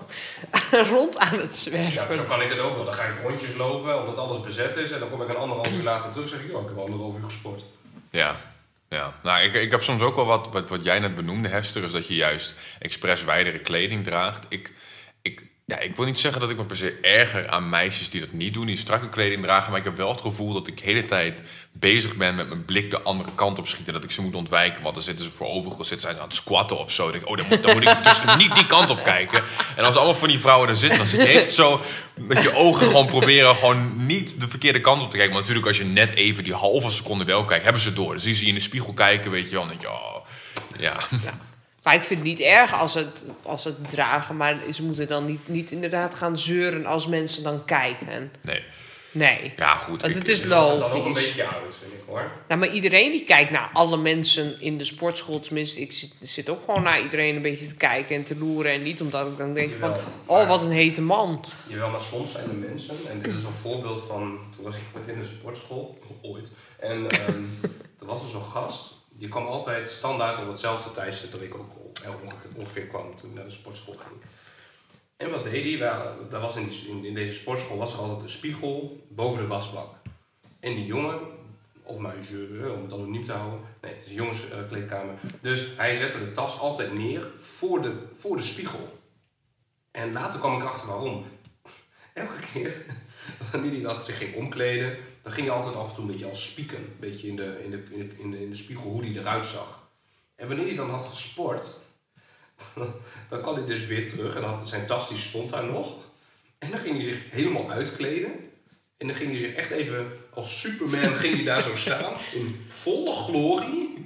rond aan het Ja, zwerven. zo kan ik het ook wel. Dan ga ik rondjes lopen omdat alles bezet is. En dan kom ik een anderhalf uur later terug en zeg ik, ja, ik heb anderhalf uur gesport. Ja. Ja, nou, ik, ik heb soms ook wel wat, wat, wat jij net benoemde, Hester, is dat je juist expres wijdere kleding draagt. Ik, ik, ja, ik wil niet zeggen dat ik me per se erger aan meisjes die dat niet doen, die strakke kleding dragen, maar ik heb wel het gevoel dat ik de hele tijd bezig ben met mijn blik de andere kant op schieten, dat ik ze moet ontwijken, want dan zitten ze voorover, zitten zijn ze aan het squatten of zo. Dan denk ik, oh, dan moet, dan moet ik dus niet die kant op kijken. En als allemaal van die vrouwen er zitten, dan zit je echt zo met je ogen gewoon proberen gewoon niet de verkeerde kant op te kijken. Maar natuurlijk, als je net even die halve seconde wel kijkt, hebben ze door. Dus die zie je in de spiegel kijken, weet je wel, en dan denk je, oh, ja. Maar ik vind het niet erg als het, als het dragen, maar ze moeten dan niet, niet inderdaad gaan zeuren als mensen dan kijken. Nee. Nee. Ja, goed. Want ik- het is Dat gaat dan ook een logisch. beetje uit, vind ik hoor. Nou, maar iedereen die kijkt naar alle mensen in de sportschool, tenminste, ik zit, zit ook gewoon naar iedereen een beetje te kijken en te loeren. En niet omdat ik dan denk van, oh, wat een hete man. Jawel, maar soms zijn er mensen, en dit is een voorbeeld van, toen was ik met in de sportschool, ooit, en ehm er was er zo'n gast, die kwam altijd standaard op hetzelfde tijdstip dat ik ook ongeveer, kwam toen naar de sportschool ging. En wat deed hij? Daar was in, in, deze sportschool was er altijd een spiegel boven de wasbak. En die jongen, of eh, om het anoniem te houden, nee, het is een jongenskleedkamer. Dus hij zette de tas altijd neer voor de, voor de spiegel. En later kwam ik achter waarom. Elke keer wanneer hij dan zich ging omkleden, dan ging hij altijd af en toe een beetje als spieken. Een beetje in de, in de, in de, in de, in de spiegel hoe hij eruit zag. En wanneer hij dan had gesport, dan kwam hij dus weer terug en had zijn tas die stond daar nog. En dan ging hij zich helemaal uitkleden. En dan ging hij zich echt even als Superman ging hij daar zo staan. In volle glorie.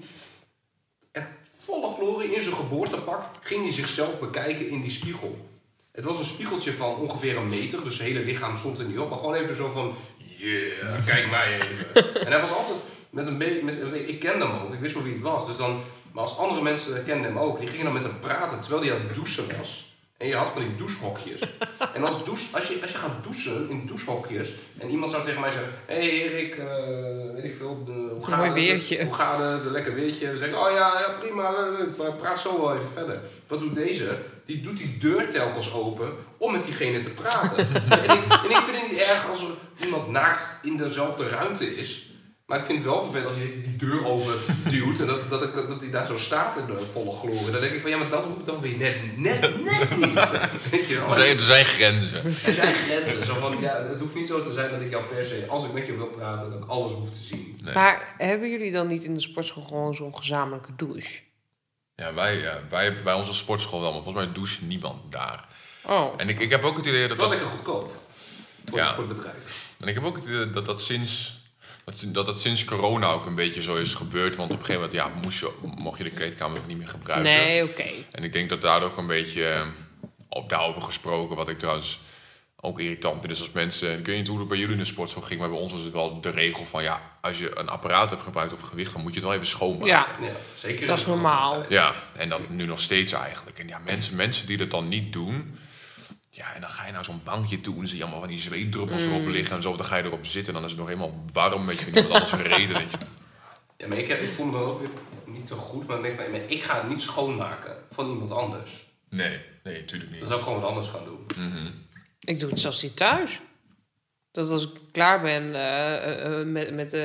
Echt volle glorie in zijn geboortepak ging hij zichzelf bekijken in die spiegel. Het was een spiegeltje van ongeveer een meter, dus zijn hele lichaam stond er niet op. Maar gewoon even zo van, yeah, kijk mij even. en hij was altijd met een beetje, ik kende hem ook, ik wist wel wie het was. Dus dan, maar als andere mensen kenden hem ook, die gingen dan met hem praten terwijl hij aan het douchen was. En je had van die douchehokjes. En als, douche, als, je, als je gaat douchen in douchehokjes en iemand zou tegen mij zeggen: Hé hey Erik, eh, weet ik veel, de, hoe gaat het? weertje. Hoe gaat het? Een lekker weertje. Dan zeg ik: Oh ja, ja prima, leuk, leuk, maar praat zo wel even verder. Wat doet deze? Die doet die deur telkens open om met diegene te praten. en, ik, en ik vind het niet erg als er iemand naakt in dezelfde ruimte is. Maar ik vind het wel vervelend als je die deur open duwt en dat, dat, ik, dat hij daar zo staat in de volle glorie. Dan denk ik van ja, maar dat hoeft dan weer net, net, net niet. Weet je wel? Er zijn, er zijn grenzen. Er zijn grenzen. Zo van, ja, het hoeft niet zo te zijn dat ik jou per se, als ik met je wil praten, dat ik alles hoef te zien. Nee. Maar hebben jullie dan niet in de sportschool gewoon zo'n gezamenlijke douche? Ja, wij, ja, wij hebben bij onze sportschool wel, maar volgens mij doucht niemand daar. Oh, En ik, ik heb ook het idee dat Wel dat, lekker goedkoop. Voor, Ja. voor het bedrijf. en ik heb ook het idee dat dat sinds, dat, dat sinds corona ook een beetje zo is gebeurd. Want op een gegeven moment ja, moest je, mocht je de kleedkamer ook niet meer gebruiken. nee, oké. En ik denk dat daar ook een beetje eh, op, daarover gesproken, wat ik trouwens ook irritant vind, is als mensen, ik weet niet hoe het bij jullie in de sportschool ging, maar bij ons was het wel de regel van ja, als je een apparaat hebt gebruikt of gewicht, dan moet je het wel even schoonmaken. Ja. Ja, zeker. Dat is normaal. Ja, en dat nu nog steeds eigenlijk. En ja, mensen, mensen die dat dan niet doen, ja, en dan ga je naar zo'n bankje toe en zie je allemaal van die zweetdruppels erop liggen en zo, dan ga je erop zitten en dan is het nog helemaal warm, weet je, van iemand anders gereden. Weet je. Ja, maar ik, heb, ik voel me dan ook weer niet zo goed, maar ik denk van, maar ik ga het niet schoonmaken van iemand anders. Nee, nee, natuurlijk Dan niet. zou ik gewoon wat anders gaan doen. Mhm. Ik doe het zelfs niet thuis. Dat als ik klaar ben eh, eh, eh, met, met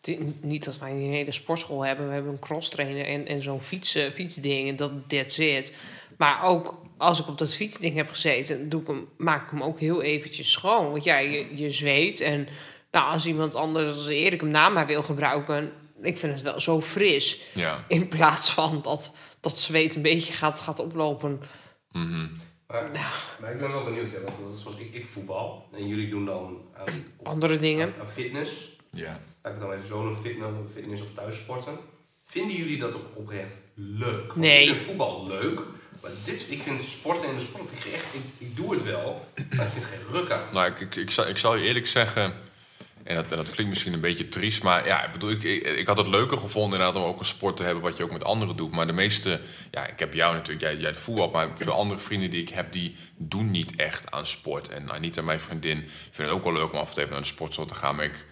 die- niet dat wij een hele sportschool hebben. We hebben een crosstrainer en, en zo'n fiets, fietsding en dat that's it. Maar ook als ik op dat fietsding heb gezeten, doe ik hem, maak ik hem ook heel eventjes schoon. Want ja, je, je zweet en nou, als iemand anders als Erik hem na mij wil gebruiken... Ik vind het wel zo fris. Ja. In plaats van dat dat zweet een beetje gaat, gaat oplopen. Mhm. Maar, maar ik ben wel benieuwd, ja, want dat is zoals ik, ik voetbal en jullie doen dan aan, Andere dingen. aan, aan fitness. Ja. Ik het dan even zo noemen, fitness, fitness of thuissporten. Vinden jullie dat ook oprecht leuk. Want Nee. Ik vind voetbal leuk. Dit, ik vind sporten in de sport, ik echt, ik, doe het wel, maar ik vind er geen ruk aan. Nou, ik, ik, ik, zal, ik zal je eerlijk zeggen, en dat, dat klinkt misschien een beetje triest, maar ja, ik bedoel, ik, ik, had het leuker gevonden inderdaad om ook een sport te hebben wat je ook met anderen doet. Maar de meeste, ja, ik heb jou natuurlijk, jij, jij voetbal, maar veel andere vrienden die ik heb, die doen niet echt aan sport. En Anita, mijn vriendin, vindt het ook wel leuk om af en toe even naar de sportschool te gaan, maar ik,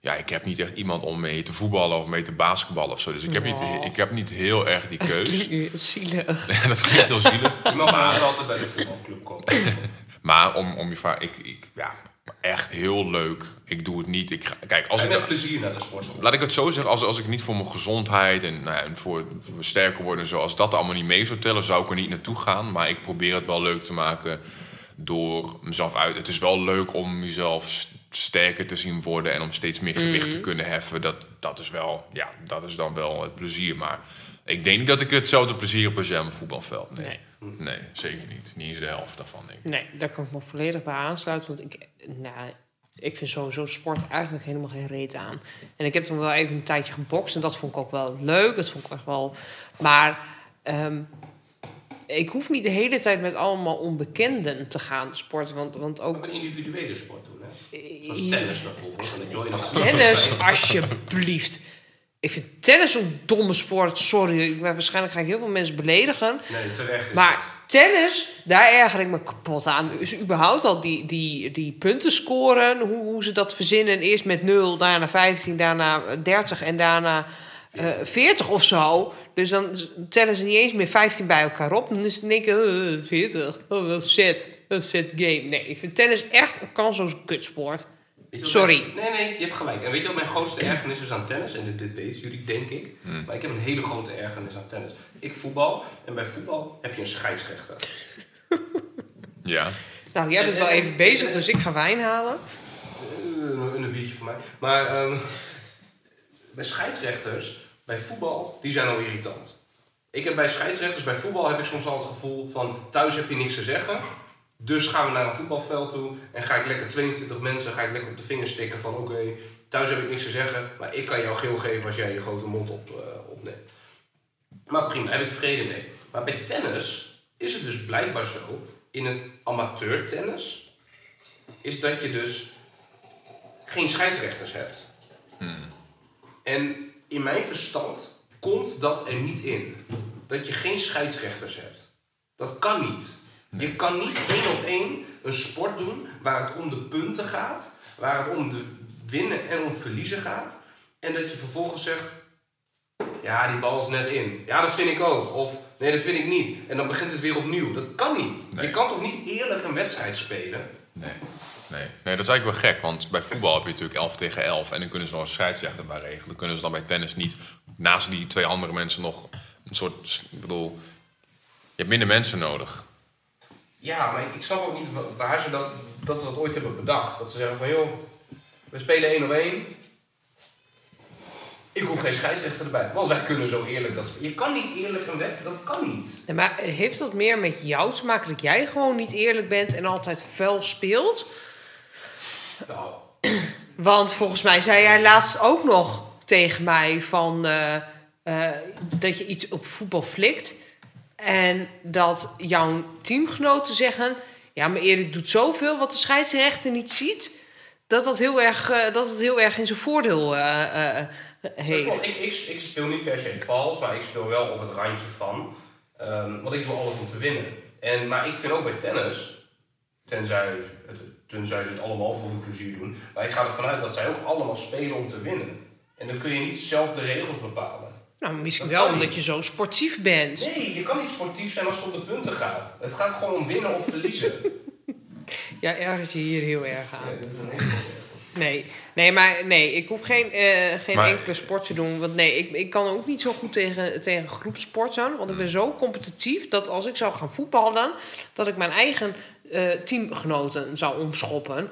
ja, ik heb niet echt iemand om mee te voetballen of mee te basketballen of zo. Dus ik heb, niet, ik heb niet heel erg die Dat keus. klinkt nu heel zielig. Ja, dat klinkt heel zielig. Maar altijd bij de voetbalclub komen. Maar om, om je vraag, ik, ik, ja, echt heel leuk. Ik doe het niet. Ik ga, kijk, als En ik, plezier naar de sportschool. laat ik het zo zeggen, als, als ik niet voor mijn gezondheid en, nou ja, en voor, voor sterker worden en zo, als dat allemaal niet mee zou tellen, zou ik er niet naartoe gaan. Maar ik probeer het wel leuk te maken door mezelf uit. Het is wel leuk om jezelf sterker te zien worden en om steeds meer gewicht te kunnen heffen. Dat, dat is wel, ja, dat is dan wel het plezier. Maar ik denk niet dat ik hetzelfde plezier heb als jij op een voetbalveld. Nee. Nee. nee, zeker niet. Niet eens de helft daarvan, denk ik. Nee, daar kan ik me volledig bij aansluiten. Want ik, nou, ik vind sowieso sport eigenlijk helemaal geen reet aan. En ik heb toen wel even een tijdje gebokst. En dat vond ik ook wel leuk. Dat vond ik echt wel... Maar ehm, ik hoef niet de hele tijd met allemaal onbekenden te gaan sporten. Want, want Ook ook... een individuele sport doen, hè? Zoals tennis bijvoorbeeld. Tennis, alsjeblieft. Ik vind tennis een domme sport. Sorry, ik ben, waarschijnlijk ga ik heel veel mensen beledigen. Nee, terecht is Maar het. tennis, daar erger ik me kapot aan. Dus überhaupt al die, die, die punten scoren, hoe, hoe ze dat verzinnen. Eerst met 0, daarna 15, daarna eh, 30 en daarna eh 40 of zo. Dus dan tellen ze niet eens meer 15 bij elkaar op. Dan is het in één keer eh, 40. Oh, wel set. Een set game. Nee, ik vind tennis echt een kansloze kutsport. Wat Sorry. mijn- nee, nee, je hebt gelijk. En weet je wat mijn grootste ergernis is aan tennis? En dit, dit weten jullie, denk ik. Maar ik heb een hele grote ergernis aan tennis. Ik voetbal. En bij voetbal heb je een scheidsrechter. Ja. Nou, jij bent wel even bezig, dus ik ga wijn halen. Eh, Een, een biertje voor mij. Maar ehm, bij scheidsrechters, bij voetbal, die zijn al irritant. Ik heb bij scheidsrechters, bij voetbal heb ik soms al het gevoel van thuis heb je niks te zeggen. Dus gaan we naar een voetbalveld toe en ga ik lekker 22 mensen, ga ik lekker op de vingers stikken van oké, thuis heb ik niks te zeggen, maar ik kan jou geel geven als jij je grote mond op, eh, opneemt. Maar prima, heb ik vrede mee. Maar bij tennis is het dus blijkbaar zo, in het amateurtennis, is dat je dus geen scheidsrechters hebt. En in mijn verstand komt dat er niet in. Dat je geen scheidsrechters hebt. Dat kan niet. Je kan niet één op één een sport doen waar het om de punten gaat, waar het om de winnen en om verliezen gaat. En dat je vervolgens zegt, ja die bal is net in. Ja dat vind ik ook. Of nee dat vind ik niet. En dan begint het weer opnieuw. Dat kan niet. Nee. Je kan toch niet eerlijk een wedstrijd spelen? Nee. Nee. nee, dat is eigenlijk wel gek, want bij voetbal heb je natuurlijk 11 tegen 11 en dan kunnen ze wel een scheidsrechter bij regelen. Dan kunnen ze dan bij tennis niet, naast die twee andere mensen, nog een soort. Ik bedoel, je hebt minder mensen nodig. Ja, maar ik snap ook niet wa- waar ze dat, dat ze dat ooit hebben bedacht. Dat ze zeggen van, joh, we spelen één op één. Ik hoef geen scheidsrechter erbij. Want wij kunnen zo eerlijk dat... Je kan niet eerlijk een wet, dat kan niet. Maar heeft dat meer met jou te maken dat jij gewoon niet eerlijk bent en altijd fel speelt? Nou, Want volgens mij zei jij laatst ook nog tegen mij van eh, eh, dat je iets op voetbal flikt. En dat jouw teamgenoten zeggen: Ja, maar Erik doet zoveel wat de scheidsrechter niet ziet. Dat dat heel erg, eh, dat het heel erg in zijn voordeel heeft. ik, ik, ik speel niet per se vals, maar ik speel wel op het randje van. Ehm, want ik doe alles om te winnen. En, maar ik vind ook bij tennis, tenzij, het, tenzij ze het allemaal voor hun plezier doen, maar ik ga ervan uit dat zij ook allemaal spelen om te winnen. En dan kun je niet zelf de regels bepalen. Nou, misschien Dat wel omdat niet. je zo sportief bent. Nee, je kan niet sportief zijn als het om de punten gaat. Het gaat gewoon om winnen of verliezen. Ja, ergens je hier heel erg aan. Ja, dat is een hele goede. Nee, nee, maar nee, ik hoef geen, eh, geen Maar- enkele sport te doen. Want nee, ik, ik kan ook niet zo goed tegen, tegen groepsport zijn. Want ik ben zo competitief dat als ik zou gaan voetballen, dat ik mijn eigen eh, teamgenoten zou omschoppen.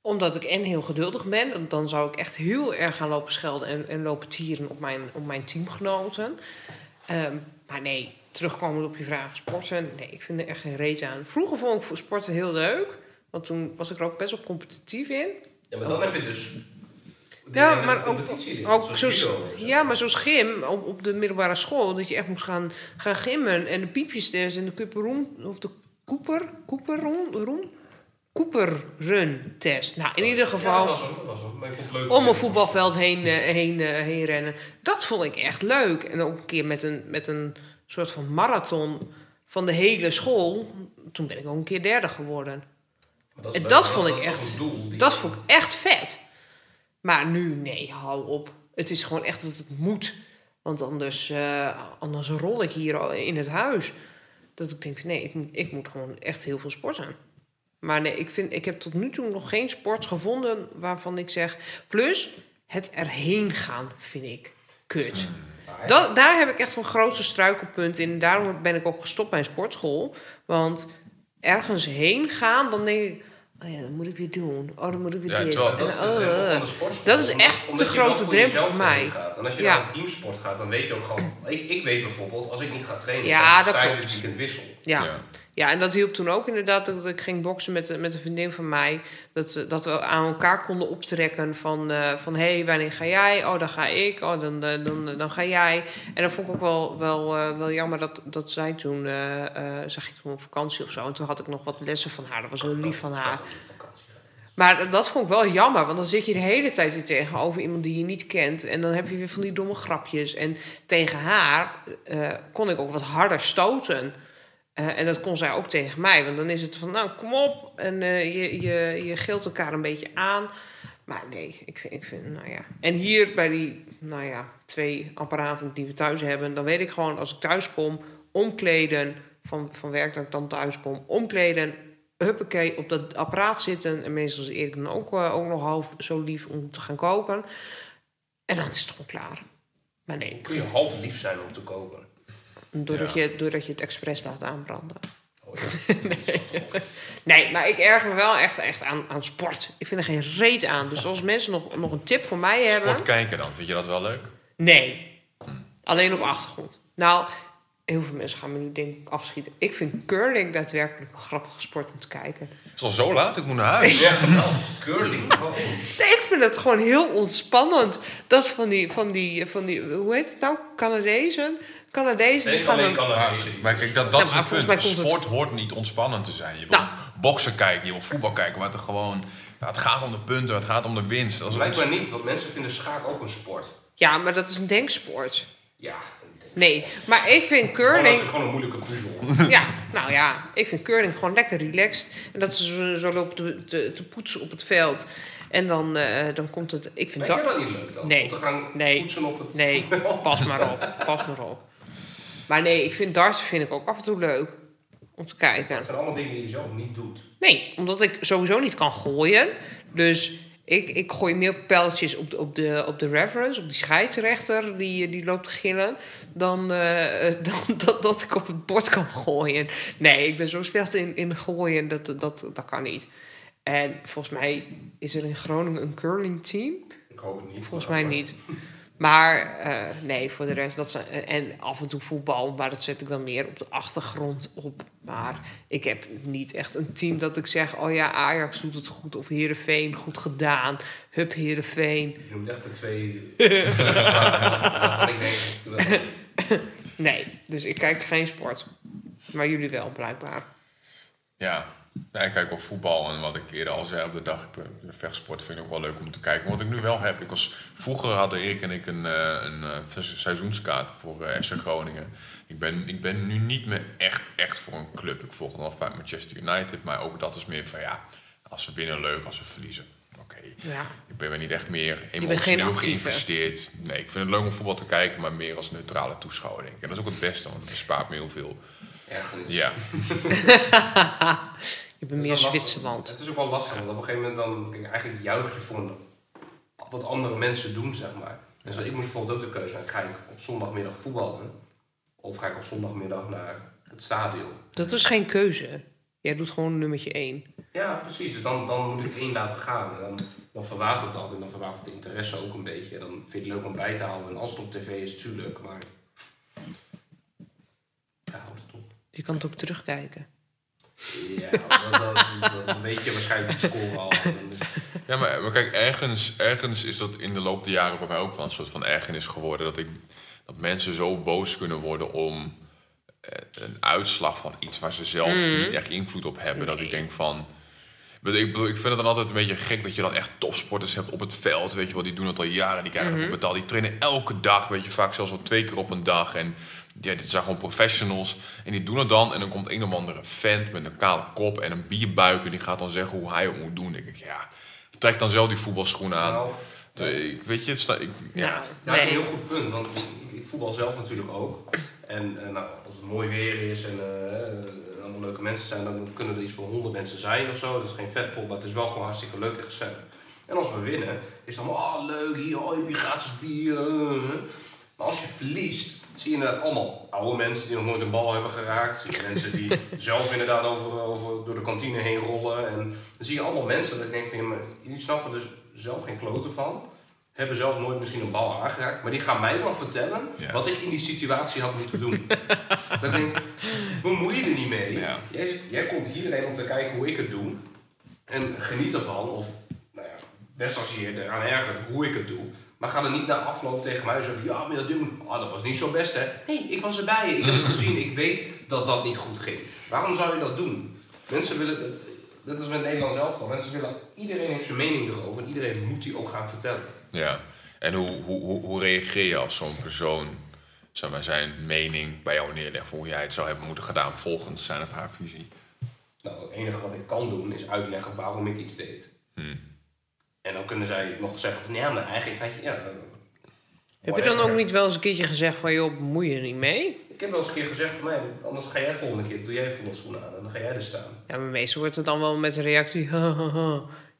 Omdat ik en heel geduldig ben. dan- zou ik echt heel erg gaan lopen schelden en, en lopen tieren op mijn, op mijn teamgenoten. Ehm, maar nee, terugkomend op je vraag, sporten. Nee, ik vind er echt geen reet aan. Vroeger vond ik voor sporten heel leuk. Want toen was ik er ook best wel competitief in. Ja, maar dan heb je dus... Ja, maar ook, ook zeg ja, maar. zoals gym op, op de middelbare school, dat je echt moest gaan, gaan gimmen en de piepjestest en de Cooperroom, of de Cooper, Cooperroom, room, Cooperrun test. Nou, in ieder Ja, geval dat was dat leuk om een voetbalveld heen, eh, heen, eh, heen rennen. Dat vond ik echt leuk. En ook een keer met een, met een soort van marathon van de hele school. Toen ben ik ook een keer derde geworden. Is En dat vond ik echt- doel Dat vond ik echt vet. Maar nu, nee, hou op. Het is gewoon echt dat het moet. Want anders, eh, anders rol ik hier in het huis. Dat ik denk, nee, ik moet, ik moet gewoon echt heel veel sporten. Maar nee, ik, vind, ik heb tot nu toe nog geen sport gevonden waarvan ik zeg... Plus, het erheen gaan vind ik kut. Maar Dat, daar heb ik echt een grootste struikelpunt in. Daarom ben ik ook gestopt bij een sportschool. Want ergens heen gaan, dan denk ik... Oh ja, dat moet ik weer doen. Oh, dan moet ik weer Ja, dit. terwijl- En, Dat is de oh, de. Dat is Omdat- echt omdat wel grote voor drempel voor mij. Gaat. En als je Ja. naar een teamsport gaat, dan weet je ook gewoon... Ik, ik weet bijvoorbeeld, als ik niet ga trainen, Ja, dat sta ik dit weekend wissel. Ja. Ja. En dat hielp toen ook inderdaad dat ik ging boksen met, met een vriendin van mij. Dat, eh, dat we aan elkaar konden optrekken van, eh, van hé, hey, wanneer ga jij? Oh, dan ga ik. Oh, dan, eh, dan, dan ga jij. En dat vond ik ook wel, wel, wel jammer dat, dat zij toen, eh zag ik toen op vakantie of zo. En toen had ik nog wat lessen van haar. Dat was heel lief van haar. Maar dat vond ik wel jammer, want dan zit je de hele tijd weer tegenover iemand die je niet kent. En dan heb je weer van die domme grapjes. En tegen haar kon ik ook wat harder stoten. Eh, en dat kon zij ook tegen mij. Want dan is het van, nou, kom op. En eh, je, je, je gilt elkaar een beetje aan. Maar nee, ik vind, ik vind, nou ja. En hier bij die, nou ja, twee apparaten die we thuis hebben... dan weet ik gewoon, als ik thuis kom, omkleden... van, van werk dat ik dan thuis kom, omkleden... huppakee, op dat apparaat zitten. En meestal is Erik dan ook, eh, ook nog half zo lief om te gaan koken. En dan is het gewoon klaar. Maar nee, kun je half lief zijn om te koken. Doordat, Ja. je, doordat je het expres laat aanbranden. Oh, ja. Nee, maar ik erger me wel echt, echt aan, aan sport. Ik vind er geen reet aan. Dus als mensen nog, nog een tip voor mij hebben... Sport kijken dan, vind je dat wel leuk? Nee. Alleen op achtergrond. Nou, heel veel mensen gaan me nu denk ik afschieten. Ik vind curling daadwerkelijk een grappige sport om te kijken. Het is al zo laat, ik moet naar huis. Ja, nou, curling. Oh, Nee, ik vind het gewoon heel ontspannend. Dat van die, van die, van die hoe heet het nou? Canadezen? Canadezen die gaan alleen dan... Maar, Canadezen. maar kijk, dat, dat Ja, is maar het volgens punt. mij komt het- Sport hoort niet ontspannend te zijn. Je wil Nou. boksen kijken, je wil voetbal kijken, waar het gewoon... het gaat om de punten, het gaat om de winst. Als Blijkbaar niet, want mensen vinden schaak ook een sport. Ja, maar dat is een denksport. Ja. Nee, maar ik vind Curling. Het is gewoon een moeilijke puzzel. Ja, nou ja, ik vind curling gewoon lekker relaxed. En dat ze zo, zo lopen te, te, te poetsen op het veld. En dan, eh, dan komt het... Ik vind Vind je dat... dat niet leuk dan? Nee. Om te gaan Nee. poetsen op het... Nee, pas maar op. Pas maar op. Maar nee, ik vind darts vind ik ook af en toe leuk. Om te kijken. Dat zijn allemaal dingen die je zelf niet doet. Nee, omdat ik sowieso niet kan gooien. Dus ik, ik gooi meer pijltjes op de, op, de, op de reference, op die scheidsrechter die, die loopt te gillen. Dan, eh, dan dat, dat ik op het bord kan gooien. Nee, ik ben zo slecht in, in gooien, dat, dat, dat kan niet. En volgens mij is er in Groningen een curling team. Ik hoop het niet. Volgens mij niet. Maar eh, nee, voor de rest, dat zijn, en af en toe voetbal, maar dat zet ik dan meer op de achtergrond op. Maar ik heb niet echt een team dat ik zeg, oh ja, Ajax doet het goed of Heerenveen, goed gedaan. Hup, Heerenveen. Je noemt echt de twee... Nee, dus ik kijk geen sport. Maar jullie wel, blijkbaar. Ja, ja, ik kijk wel voetbal en wat ik eerder al zei op de dag, eh, de vechtsport vind ik ook wel leuk om te kijken. Wat ik nu wel heb, ik was, vroeger hadden Erik en ik een, eh, een eh, seizoenskaart voor eh, FC Groningen. Ik ben, ik ben nu niet meer echt, echt voor een club. Ik volg nog vaak Manchester United, maar ook dat is meer van ja, als ze winnen leuk, als ze verliezen. Oké, Ja. ik ben er niet echt meer emotioneel geïnvesteerd. Nee, ik vind het leuk om voetbal te kijken, maar meer als neutrale toeschouwer denk ik. En dat is ook het beste, want het bespaart me heel veel. Ergernis. Ja, Je bent Het meer. Zwitserland. Het is ook wel lastig, want op een gegeven moment dan... Kijk, eigenlijk juich je voor wat andere mensen doen, zeg maar. Zo, ik moest bijvoorbeeld ook de keuze maken. Ga ik op zondagmiddag voetballen? Of ga ik op zondagmiddag naar het stadion? Dat is geen keuze. Jij doet gewoon nummertje één. Ja, precies. Dus dan, dan moet ik één laten gaan. En dan, dan verwatert dat en dan verwatert de interesse ook een beetje. Dan vind je het leuk om bij te houden. En als het op tv is, tuurlijk. Maar daar houdt het op. Je kan het ook terugkijken. Ja, dat, dat, dat, dat weet je waarschijnlijk de score al. Dan Ja, maar, maar kijk, ergens, ergens is dat in de loop der jaren bij mij ook wel een soort van ergernis geworden. Dat, ik, dat mensen zo boos kunnen worden om eh, een uitslag van iets waar ze zelf niet echt invloed op hebben. Dat ik denk van. Ik bedoel, Ik, vind het dan altijd een beetje gek dat je dan echt topsporters hebt op het veld. Weet je wel, die doen het al jaren, die krijgen ervoor betaald. Die trainen elke dag, weet je, vaak zelfs wel twee keer op een dag. En ja, dit zijn gewoon professionals. En die doen het dan. En dan komt een of andere vent met een kale kop en een bierbuik. En die gaat dan zeggen hoe hij het moet doen. Dan denk ik, ja, trek dan zelf die voetbalschoenen aan. Nou, ik- weet je, het sta- ik, ja. Nou, heb nee. een heel goed punt, want ik, ik voetbal zelf natuurlijk ook. En eh, nou, als het mooi weer is en eh, allemaal leuke mensen zijn, dan kunnen er iets van honderd mensen zijn of zo. Dat is geen vetpot, maar het is wel gewoon hartstikke leuk en gezellig. En als we winnen, is het allemaal, oh leuk, hier, oh, je gratis bier. eh. Maar als je verliest, zie je inderdaad allemaal oude mensen die nog nooit een bal hebben geraakt. Zie je mensen die zelf inderdaad over, over, door de kantine heen rollen. En dan zie je allemaal mensen dat ik denk van, ja, maar jullie snappen er zelf geen kloten van hebben zelf nooit misschien een bal aangeraakt, maar die gaan mij dan vertellen Ja. wat ik in die situatie had moeten doen. dan denk ik, bemoei je er niet mee. Ja. Jij, zit- jij komt hierheen om te kijken hoe ik het doe en geniet ervan, of nou ja, best als je je eraan ergert hoe ik het doe. Maar ga er niet na afloop tegen mij zeggen, ja, maar dat, doen, oh, dat was niet zo best hè. Nee, ik was erbij, ik heb het gezien, ik weet dat dat niet goed ging. Waarom zou je dat doen? Mensen willen het, dat is met Nederland zelf al, mensen willen, iedereen heeft zijn mening erover en iedereen moet die ook gaan vertellen. ja. En hoe, hoe, hoe, hoe reageer je als zo'n persoon zeg maar, zijn mening bij jou neerlegt voor hoe jij het zou hebben moeten gedaan volgens zijn of haar visie? Nou, het enige wat ik kan doen is uitleggen waarom ik iets deed. Hmm. En dan kunnen zij nog zeggen van ja, maar eigenlijk had je... Ja, Heb je dan ook niet wel eens een keertje gezegd van, joh, bemoei je er niet mee? Ik heb wel eens een keer gezegd van mij, anders ga jij volgende keer, doe jij voetbalschoenen aan en dan ga jij er staan. Ja, maar meestal wordt het dan wel met een reactie.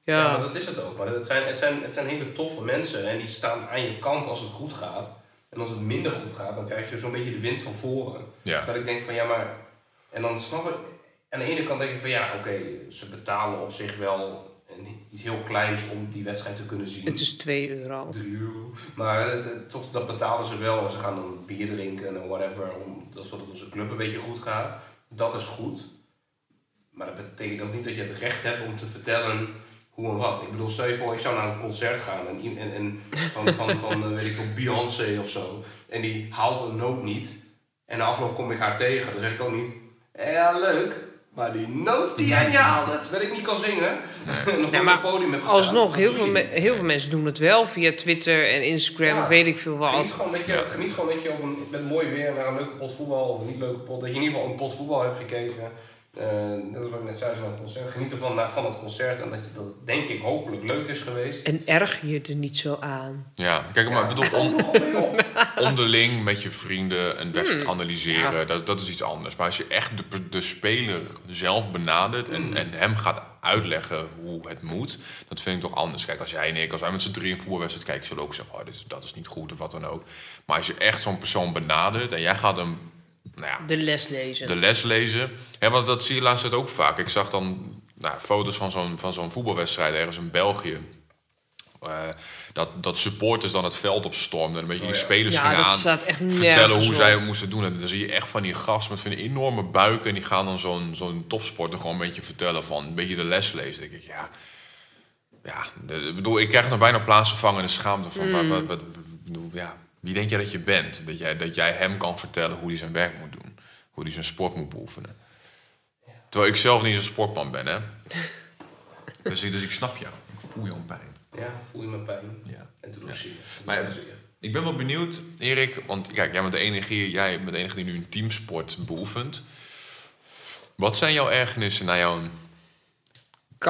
Ja, Ja, maar dat is het ook. Maar het zijn, het, zijn, het zijn hele toffe mensen en die staan aan je kant als het goed gaat. En als het minder goed gaat, dan krijg je zo'n beetje de wind van voren. Ja. Dat ik denk van ja, maar. En dan snap ik. Aan de ene kant denk ik van ja, oké, ze betalen op zich wel iets heel kleins om die wedstrijd te kunnen zien. het is 2 euro. 3 euro. Maar het, het- toch, dat betalen ze wel. Ze gaan dan bier drinken en whatever. Om, dat- zodat onze club een beetje goed gaat. Dat is goed. Maar dat betekent ook niet dat je het recht hebt om te vertellen hoe en wat. Ik bedoel, stel je voor, ik zou naar een concert gaan en, en, en van, van, van eh, weet ik veel, Beyoncé of zo. En die haalt een noot niet. En na afloop kom ik haar tegen. Dan zeg ik ook niet, "Eh, ja leuk. Maar die noot die jij niet haalde, terwijl ik niet kan zingen. nog Ja, op maar het podium heb Alsnog, dat heel veel, heel veel mensen doen het wel via Twitter en Instagram Ja. of weet ik veel Geniet wat. gewoon, dat je, geniet gewoon dat je op een, met mooi weer naar een leuke pot voetbal of een niet leuke pot, dat je in ieder geval een pot voetbal hebt gekeken. Eh net als wat ik net zei, zo'n concert. Geniet ervan na- van het concert en dat, je, dat het denk ik hopelijk leuk is geweest. En erg je er niet zo aan. Ja, kijk, maar ik bedoel, on- op. onderling met je vrienden een wedstrijd analyseren, Ja. dat, dat is iets anders. Maar als je echt de, de speler zelf benadert en, en hem gaat uitleggen hoe het moet, dat vind ik toch anders. Kijk, als jij en ik, als wij met z'n drie een voetbalwedstrijd kijken, zullen we ook zeggen, oh, dit is, dat is niet goed of wat dan ook. Maar als je echt zo'n persoon benadert en jij gaat hem, nou ja, De les lezen. de les lezen. Hè, want dat zie je laatst ook vaak. Ik zag dan nou, foto's van zo'n, van zo'n voetbalwedstrijd ergens in België. Eh, dat, dat supporters dan het veld opstormden en een beetje Oh, die ja. spelers ja, gingen dat aan staat echt vertellen hoe op. zij het moesten doen. En dan zie je echt van die gasten met van die enorme buiken. En die gaan dan zo'n zo'n topsporter gewoon een beetje vertellen van een beetje de les lezen. Dan denk ik, ja. Ja, de- bedoel, ik krijg nog bijna plaatsvervangende schaamte van. Wat, wat, wat, ja, wie denk jij dat je bent? Dat jij, dat jij hem kan vertellen hoe hij zijn werk moet doen. Hoe hij zijn sport moet beoefenen. Terwijl ik zelf niet zo'n sportman ben, hè. dus, ik- dus ik snap jou. Ik voel jouw pijn. Ja, voel je mijn pijn. Ja. En toen ook Ja. zeer. Maar- Maar. Ik ben wel benieuwd, Erik, want kijk, jij bent de enige, jij bent de enige die nu een teamsport beoefent. Wat zijn jouw ergernissen naar jouw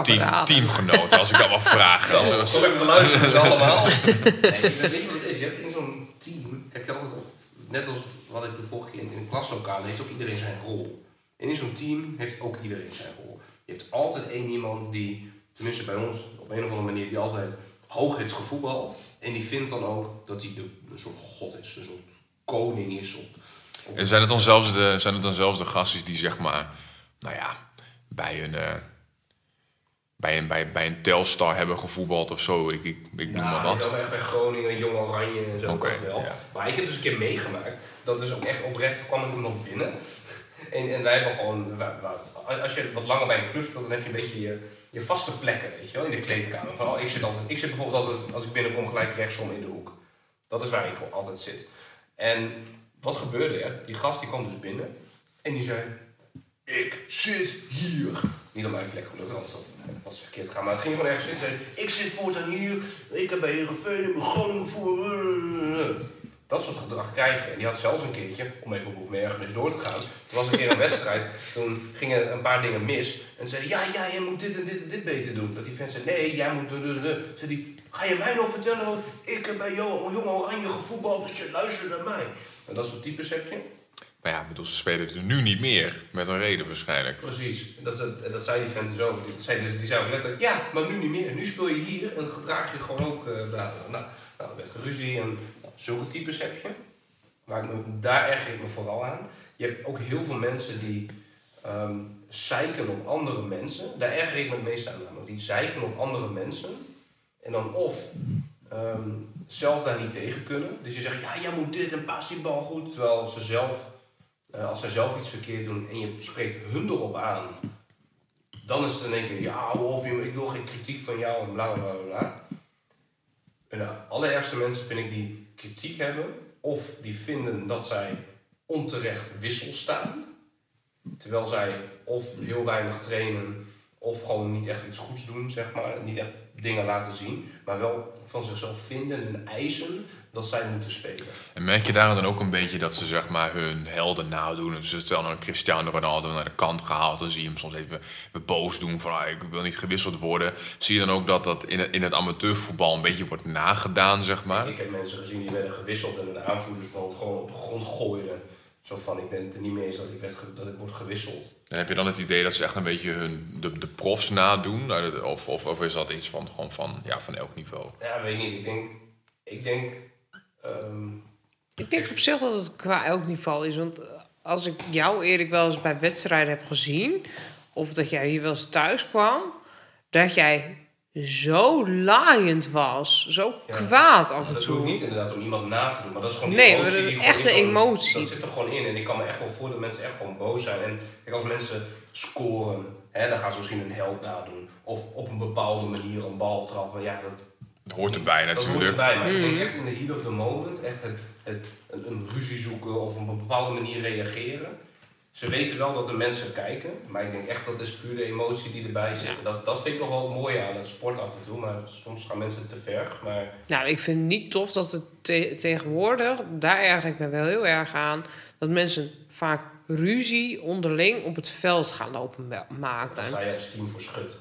team, teamgenoten, als ik dat mag vragen? Zal ik beluisteren ze allemaal? nee, weet je wat het is? Je hebt in zo'n team, heb je altijd, net als wat ik de vorige keer in, in klaslokaal, heeft ook iedereen zijn rol. En in zo'n team heeft ook iedereen zijn rol. Je hebt altijd één iemand die, tenminste bij ons, op een of andere manier, die altijd hoog heeft gevoetbald. En die vindt dan ook dat hij de, een soort god is, een soort koning is. Op, en zijn het, dan zelfs de, zijn het dan zelfs de gastjes die zeg maar, nou ja, bij een, bij een, bij, bij een Telstar hebben gevoetbald of zo, ik, ik, ik noem maar wat. wel echt bij Groningen, Jong Oranje en zo Oké, dat wel. ja. Maar ik heb dus een keer meegemaakt. Dat dus ook echt oprecht kwam er iemand binnen. en, en wij hebben gewoon, als je wat langer bij een club speelt, dan heb je een beetje je, je vaste plekken, weet je wel, in de kleedkamer. Van, oh, ik, zit altijd, ik zit bijvoorbeeld altijd, als ik binnenkom, gelijk rechtsom in de hoek. Dat is waar ik altijd zit. En wat gebeurde er? Die gast die kwam dus binnen en die zei, ik zit hier. Niet op mijn plek gelukkig, anders had- was het verkeerd gaan. Maar het ging gewoon ergens zitten. Zei, ik zit voortaan hier. Ik heb bij Heerenveen in mijn Groningen voor... Dat soort gedrag krijgen. En die had zelfs een keertje, om even op ergens door te gaan. Er was een keer een wedstrijd. Toen gingen een paar dingen mis. En zei hij, ja, ja, jij moet dit en dit en dit beter doen. Dat die fans zei, nee, jij moet... duh, duh. Zei hij, ga je mij nou vertellen? Ik heb bij jou, Jong Oranje gevoetbald, dus je luistert naar mij. En dat soort types heb je. Maar ja, bedoel, ze spelen er nu niet meer. Met een reden waarschijnlijk. Precies, dat, ze- dat zei die vent dus ook. Die zei, dus, die zei ook letterlijk, ja, maar nu niet meer. Nu speel je hier en gedraag je gewoon ook. eh nou, nou, werd geruzie en nou, zulke types heb je. Maar daar erger ik me vooral aan. Je hebt ook heel veel mensen die ehm zeiken op andere mensen. Daar erger ik me het meest aan namelijk. Die zeiken op andere mensen. En dan of ehm, zelf daar niet tegen kunnen. Dus je zegt, ja, jij moet dit en pas die bal goed. Terwijl ze zelf als zij zelf iets verkeerd doen en je spreekt hun erop aan, dan is het in één keer, ja, hou op, ik wil geen kritiek van jou en bla bla bla. En de allerergste mensen vind ik die kritiek hebben, of die vinden dat zij onterecht wissel staan, terwijl zij of heel weinig trainen, of gewoon niet echt iets goeds doen, zeg maar, niet echt dingen laten zien, maar wel van zichzelf vinden en eisen dat zij moeten spelen. En merk je daar dan ook een beetje dat ze zeg maar hun helden nadoen? Dus ze stellen een Cristiano Ronaldo naar de kant gehaald. Dan zie je hem soms even, boos doen van ah, ik wil niet gewisseld worden. Zie je dan ook dat dat in het, in het amateurvoetbal een beetje wordt nagedaan, zeg maar? Ik heb mensen gezien die werden gewisseld en de aanvoerdersband gewoon op de grond gooiden. Zo van, ik ben het er niet mee eens dat ik, werd dat ik word gewisseld. En heb je dan het idee dat ze echt een beetje hun, de, de profs nadoen? Of, of, of is dat iets van, gewoon van, ja, van elk niveau? Ja, weet ik niet. Ik denk, ik denk ehm, Ik denk op zich dat het qua elk niveau is. Want eh, als ik jou, Erik, wel eens bij wedstrijden heb gezien... of dat jij hier wel eens thuis kwam... dat jij zo laaiend was. Zo Ja. kwaad af en dat doe ik toe. niet inderdaad om iemand na te doen, maar dat is gewoon Nee, emotie dat is die gewoon echt een emotie. Dat zit er gewoon in en ik kan me echt wel voor dat mensen echt gewoon boos zijn. En kijk, als mensen scoren, hè, dan gaan ze misschien een held nadoen. Of op een bepaalde manier een bal trappen. Ja, dat, Het hoort erbij Dat hoort natuurlijk. erbij, maar ik denk Mhm. echt in de heat of the moment, echt het, het, een, een ruzie zoeken of op een bepaalde manier reageren. Ze weten wel dat de mensen kijken, maar ik denk echt dat is puur de emotie die erbij zit. Dat, dat vind ik nog wel mooi aan het sport af en toe, maar soms gaan mensen te ver. Maar Nou, ik vind het niet tof dat het te- tegenwoordig... daar erger ik me wel heel erg aan... dat mensen vaak ruzie onderling op het veld gaan lopen ma- maken. daar sta je als team voor schut.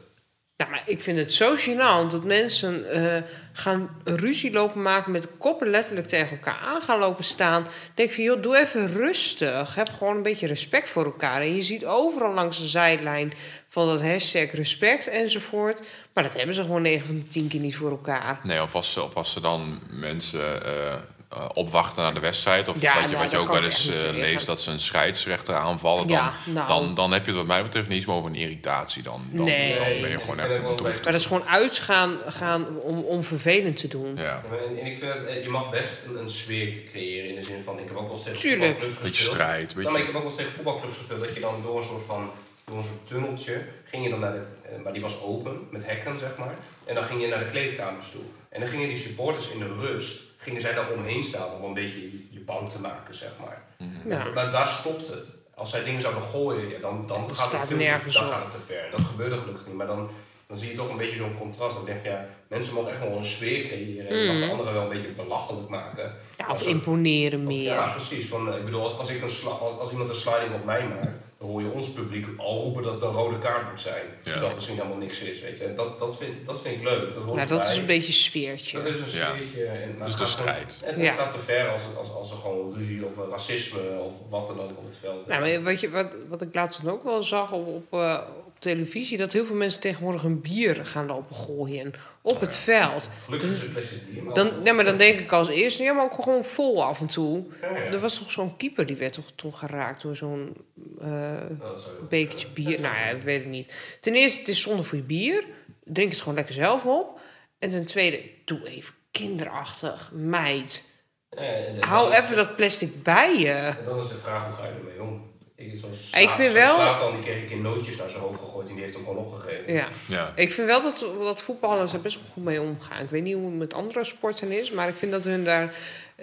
Nou, maar ik vind het zo gênant dat mensen eh, gaan ruzie lopen maken met de koppen letterlijk tegen elkaar aan gaan lopen staan. Denk van, joh, doe even rustig. Heb gewoon een beetje respect voor elkaar. En je ziet overal langs de zijlijn van dat hashtag respect enzovoort. Maar dat hebben ze gewoon 9 van de 10 keer niet voor elkaar. Nee, of als, ze- of als ze dan mensen eh, eh, opwachten naar de wedstrijd. Of Ja, wat je, nou, wat je ook wel eens eh, leest dat ze een scheidsrechter aanvallen. Dan, Ja, nou. dan, dan heb je het wat mij betreft niet meer over een irritatie. Dan, dan, Nee. dan ben je gewoon echt wel bedroefd. Maar dat is gewoon uitgaan gaan om, om vervelend te doen. Ja. Ja, En, en ik vind, eh, je mag best een, een sfeer creëren in de zin van, ik heb ook wel eens tegen Tuurlijk. voetbalclubs Beetje gespeeld. strijd. Ja, maar ik heb ook wel tegen voetbalclubs gespeeld dat je dan door een soort van door een soort tunneltje ging je dan naar de, maar die was open met hekken zeg maar, en dan ging je naar de kleedkamers toe. En dan gingen die supporters in de rust, gingen zij daar omheen staan om een beetje je, bang te maken zeg maar. Ja. Maar daar stopt het. Als zij dingen zouden gooien, ja, dan, dan, gaat, staat het veel dan gaat het te ver. Dat gebeurde gelukkig niet, maar dan, dan zie je toch een beetje zo'n contrast. Dan denk je, ja, mensen mogen echt wel een sfeer creëren en mag de Mhm. anderen wel een beetje belachelijk maken. Ja, of er- imponeren of- meer. Ja, precies. Van, eh, ik bedoel, als, als, ik een sla- als, als iemand een sliding op mij maakt, dan hoor je ons publiek al roepen dat het een rode kaart moet zijn. Ja. Terwijl misschien helemaal niks is, weet je. En dat, dat, vind, dat vind ik leuk. Dat, hoort Nou, dat is een beetje sfeertje. Dat is een Ja. sfeertje. En, maar Dus het de strijd. Het, het Ja. gaat te ver als, als, als er gewoon ruzie of racisme of wat dan ook op het veld is. Nou, maar wat, je, wat, wat ik laatst dan ook wel zag op, op, eh, op televisie... dat heel veel mensen tegenwoordig een bier gaan lopen gooien op het veld. Gelukkig is het plastic Dan, nee, maar dan denk ik als eerste, ja, maar ook gewoon vol af en toe. Ja, ja. Er was toch zo'n keeper, die werd toch toen geraakt door zo'n zou- bekertje bier. Nou ja, ik weet het niet. Ten eerste, het is zonde voor je bier. Drink het gewoon lekker zelf op. En ten tweede, doe even kinderachtig. Meid, Ja, hou even dat plastic bij je. En dan is de vraag, hoe ga je ermee om? Ik, zoals Ik vind wel- die kreeg ik in nootjes naar zijn hoofd gegooid en die heeft hem gewoon opgegeten. Ja. Ja. Ik vind wel dat, dat voetballers er best wel goed mee omgaan. Ik weet niet hoe het met andere sporten is, maar ik vind dat hun daar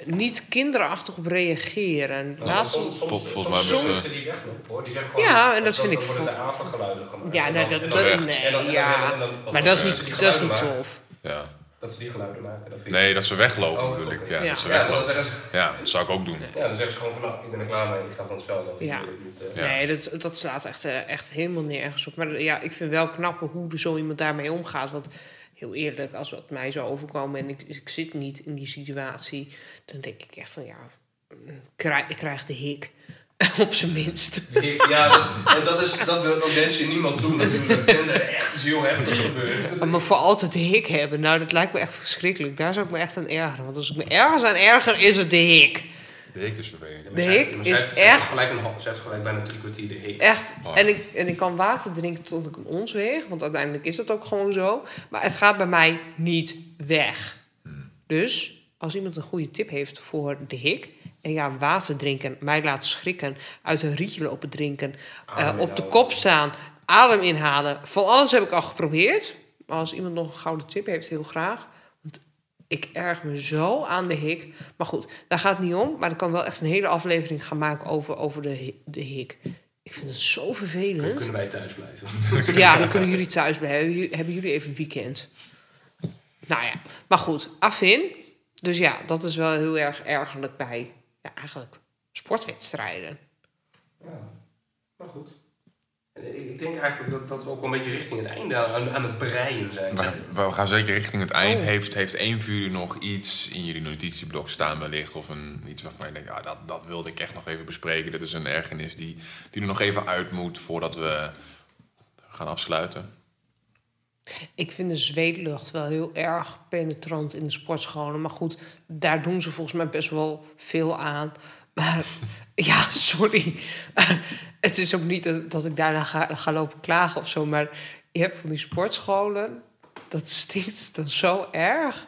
niet kinderachtig op reageren. Nou, Laatst- soms, soms, volgens mij die weglopen hoor. Die zeggen gewoon, Ja, en dat vind dan ik worden de apengeluiden gemaakt. Ja, dat, nee, ja. Maar dat is niet, dat is niet tof. ja. Dat ze die geluiden maken. Dat vind ik- Nee, dat ze weglopen Oh, bedoel ik. Ja, Ja. dat ze weglopen. ze, Ja, dat zou ik ook doen. ja, dan zeggen ze gewoon van nou, ik ben er klaar mee, ik ga van het veld af. Ja. Niet, eh, Ja. Nee, dat, dat slaat echt, eh, echt helemaal nergens op. Maar ja, ik vind wel knap hoe zo iemand daarmee omgaat. Want heel eerlijk, als het mij zou overkomen en ik, ik zit niet in die situatie, dan denk ik echt van ja, mm, krijg, ik krijg de hik. Op zijn minst. Ja, dat, en dat, is, dat, wil, wens je niemand toe natuurlijk. Tenzij er echt iets heel heftig gebeurt. Maar voor altijd de hik hebben, nou dat lijkt me echt verschrikkelijk. Daar zou ik me echt aan ergeren. Want als ik me ergens aan erger, is het de hik. De hik is vervelend. De hik is echt- Gelijk een, half- zij heeft gelijk bijna drie kwartier de hik. Echt. Oh. En, ik, en ik kan water drinken tot ik een ons weeg. Want uiteindelijk is dat ook gewoon zo. Maar het gaat bij mij niet weg. Dus als iemand een goede tip heeft voor de hik. En ja, water drinken, mij laat schrikken, uit een rietje lopen drinken, eh, op de kop staan, adem inhalen. Van alles heb ik al geprobeerd. Maar als iemand nog een gouden tip heeft, heel graag. Want ik erg me zo aan de hik. Maar goed, daar gaat het niet om. Maar ik kan wel echt een hele aflevering gaan maken over, over de, de hik. Ik vind het zo Dan vervelend. kunnen wij thuis blijven. Ja, dan kunnen jullie thuis blijven. Hebben jullie- even weekend? Nou ja, maar goed, afin. Dus ja, dat is wel heel erg ergerlijk bij ja, eigenlijk sportwedstrijden. Ja, maar goed. En ik- Ik denk eigenlijk dat, dat we ook wel een beetje richting het einde aan, aan het breien zijn. We, we gaan zeker richting het eind. Oh. Heeft, heeft één van jullie nog iets in jullie notitieblok staan wellicht? Of een, iets waarvan je denkt, ja, dat, dat wilde ik echt nog even bespreken. Dit is een ergernis die, die er nog even uit moet voordat we gaan afsluiten. Ik vind de zweetlucht wel heel erg penetrant in de sportscholen. Maar goed, daar doen ze volgens mij best wel veel aan. Maar ja, sorry. Het is ook niet dat, dat ik daarna ga, ga lopen klagen of zo. Maar je hebt van die sportscholen, dat stinkt dan zo erg.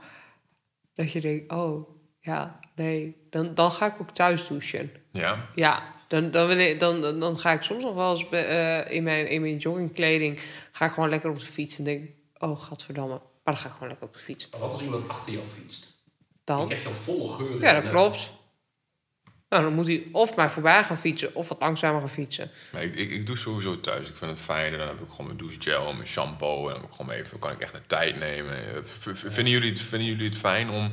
Dat je denkt, oh ja, nee, dan, dan ga ik ook thuis douchen. Ja? Ja, dan, dan, wil ik, dan, dan, dan ga ik soms nog wel eens eh, in, mijn, in mijn joggingkleding... ga ik gewoon lekker op de fiets en denk... oh, gadverdamme. Maar dan ga ik gewoon lekker op de fiets. Maar wat als iemand achter jou fietst? Dan Dan? krijg je al volle geuren. Ja, dat klopt. Nou, dan moet hij of mij voorbij gaan fietsen... of wat langzamer gaan fietsen. Nee, ik, ik, ik doe sowieso thuis. Ik vind het fijn. En dan heb ik gewoon mijn douchegel, mijn shampoo. En dan heb ik gewoon even, kan ik echt de tijd nemen. Eh, v- Vinden jullie het, vinden jullie het fijn om...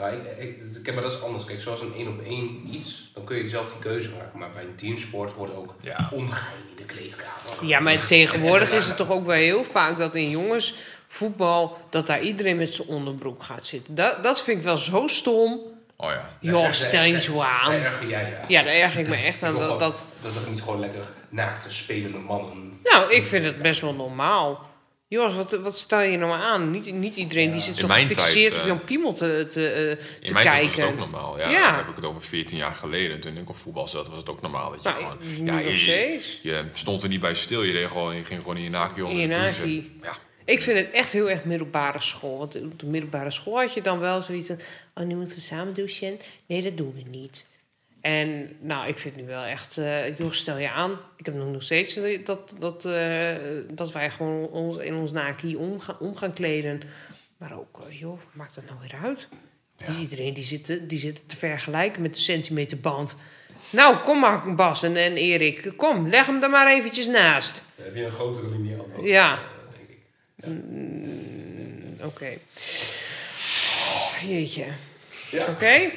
Ja, ik, ik, ik, maar dat is anders. Kijk, zoals een één op één iets, dan kun je zelf die keuze maken. Maar bij een teamsport wordt ook Ja. omgeheim in de kleedkamer. Ja, maar tegenwoordig is het toch ook wel heel vaak... dat in jongens voetbal... dat daar iedereen met zijn onderbroek gaat zitten. Dat, dat vind ik wel zo stom. Oh ja. Joh, stel je zo aan. Ja. Ja, daar erger ik me echt aan. Dat, dat, dat er niet gewoon lekker naakte spelende mannen. nou, ik vind het best wel normaal. Jos, wat, wat stel je nou aan? Niet, niet iedereen die zit zo In gefixeerd tijd, op eh, Jan Piemel te, te, eh, In te mijn tijd was kijken. het ook normaal. Ja, heb ik het over 14 jaar geleden. Toen ik op voetbal zat, was het ook normaal. Dat je Nou, gewoon... Ja, je, je stond er niet bij stil. Je, deed gewoon, je ging gewoon in je naakje In je onder de. Ja, Ik vind het echt heel erg middelbare school. Want op de middelbare school had je dan wel zoiets van... Oh, nu moeten we samen douchen. Nee, dat doen we niet. En nou, ik vind nu wel echt... eh joh, stel je aan. Ik heb nog steeds dat, dat, eh, dat wij gewoon ons, in ons naakje om, gaan- om gaan kleden. Maar ook, eh, joh, maakt dat nou weer uit? Niet iedereen die zit, te- die zit te vergelijken met de centimeterband. Nou, kom maar Bas en, en Erik. Kom, leg hem er maar eventjes naast. Dan heb je een grotere linie aan. Ja. denk ik. Mm, Oké. Oh, jeetje. Ja. Oké?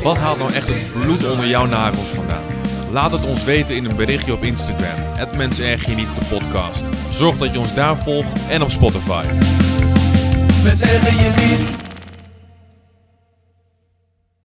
Wat haalt nou echt het bloed onder jouw nagels vandaan? Laat het ons weten in een berichtje op Instagram. Het Mensen Erg Je Niet de podcast. Zorg dat je ons daar volgt en op Spotify. Mensen erger je niet.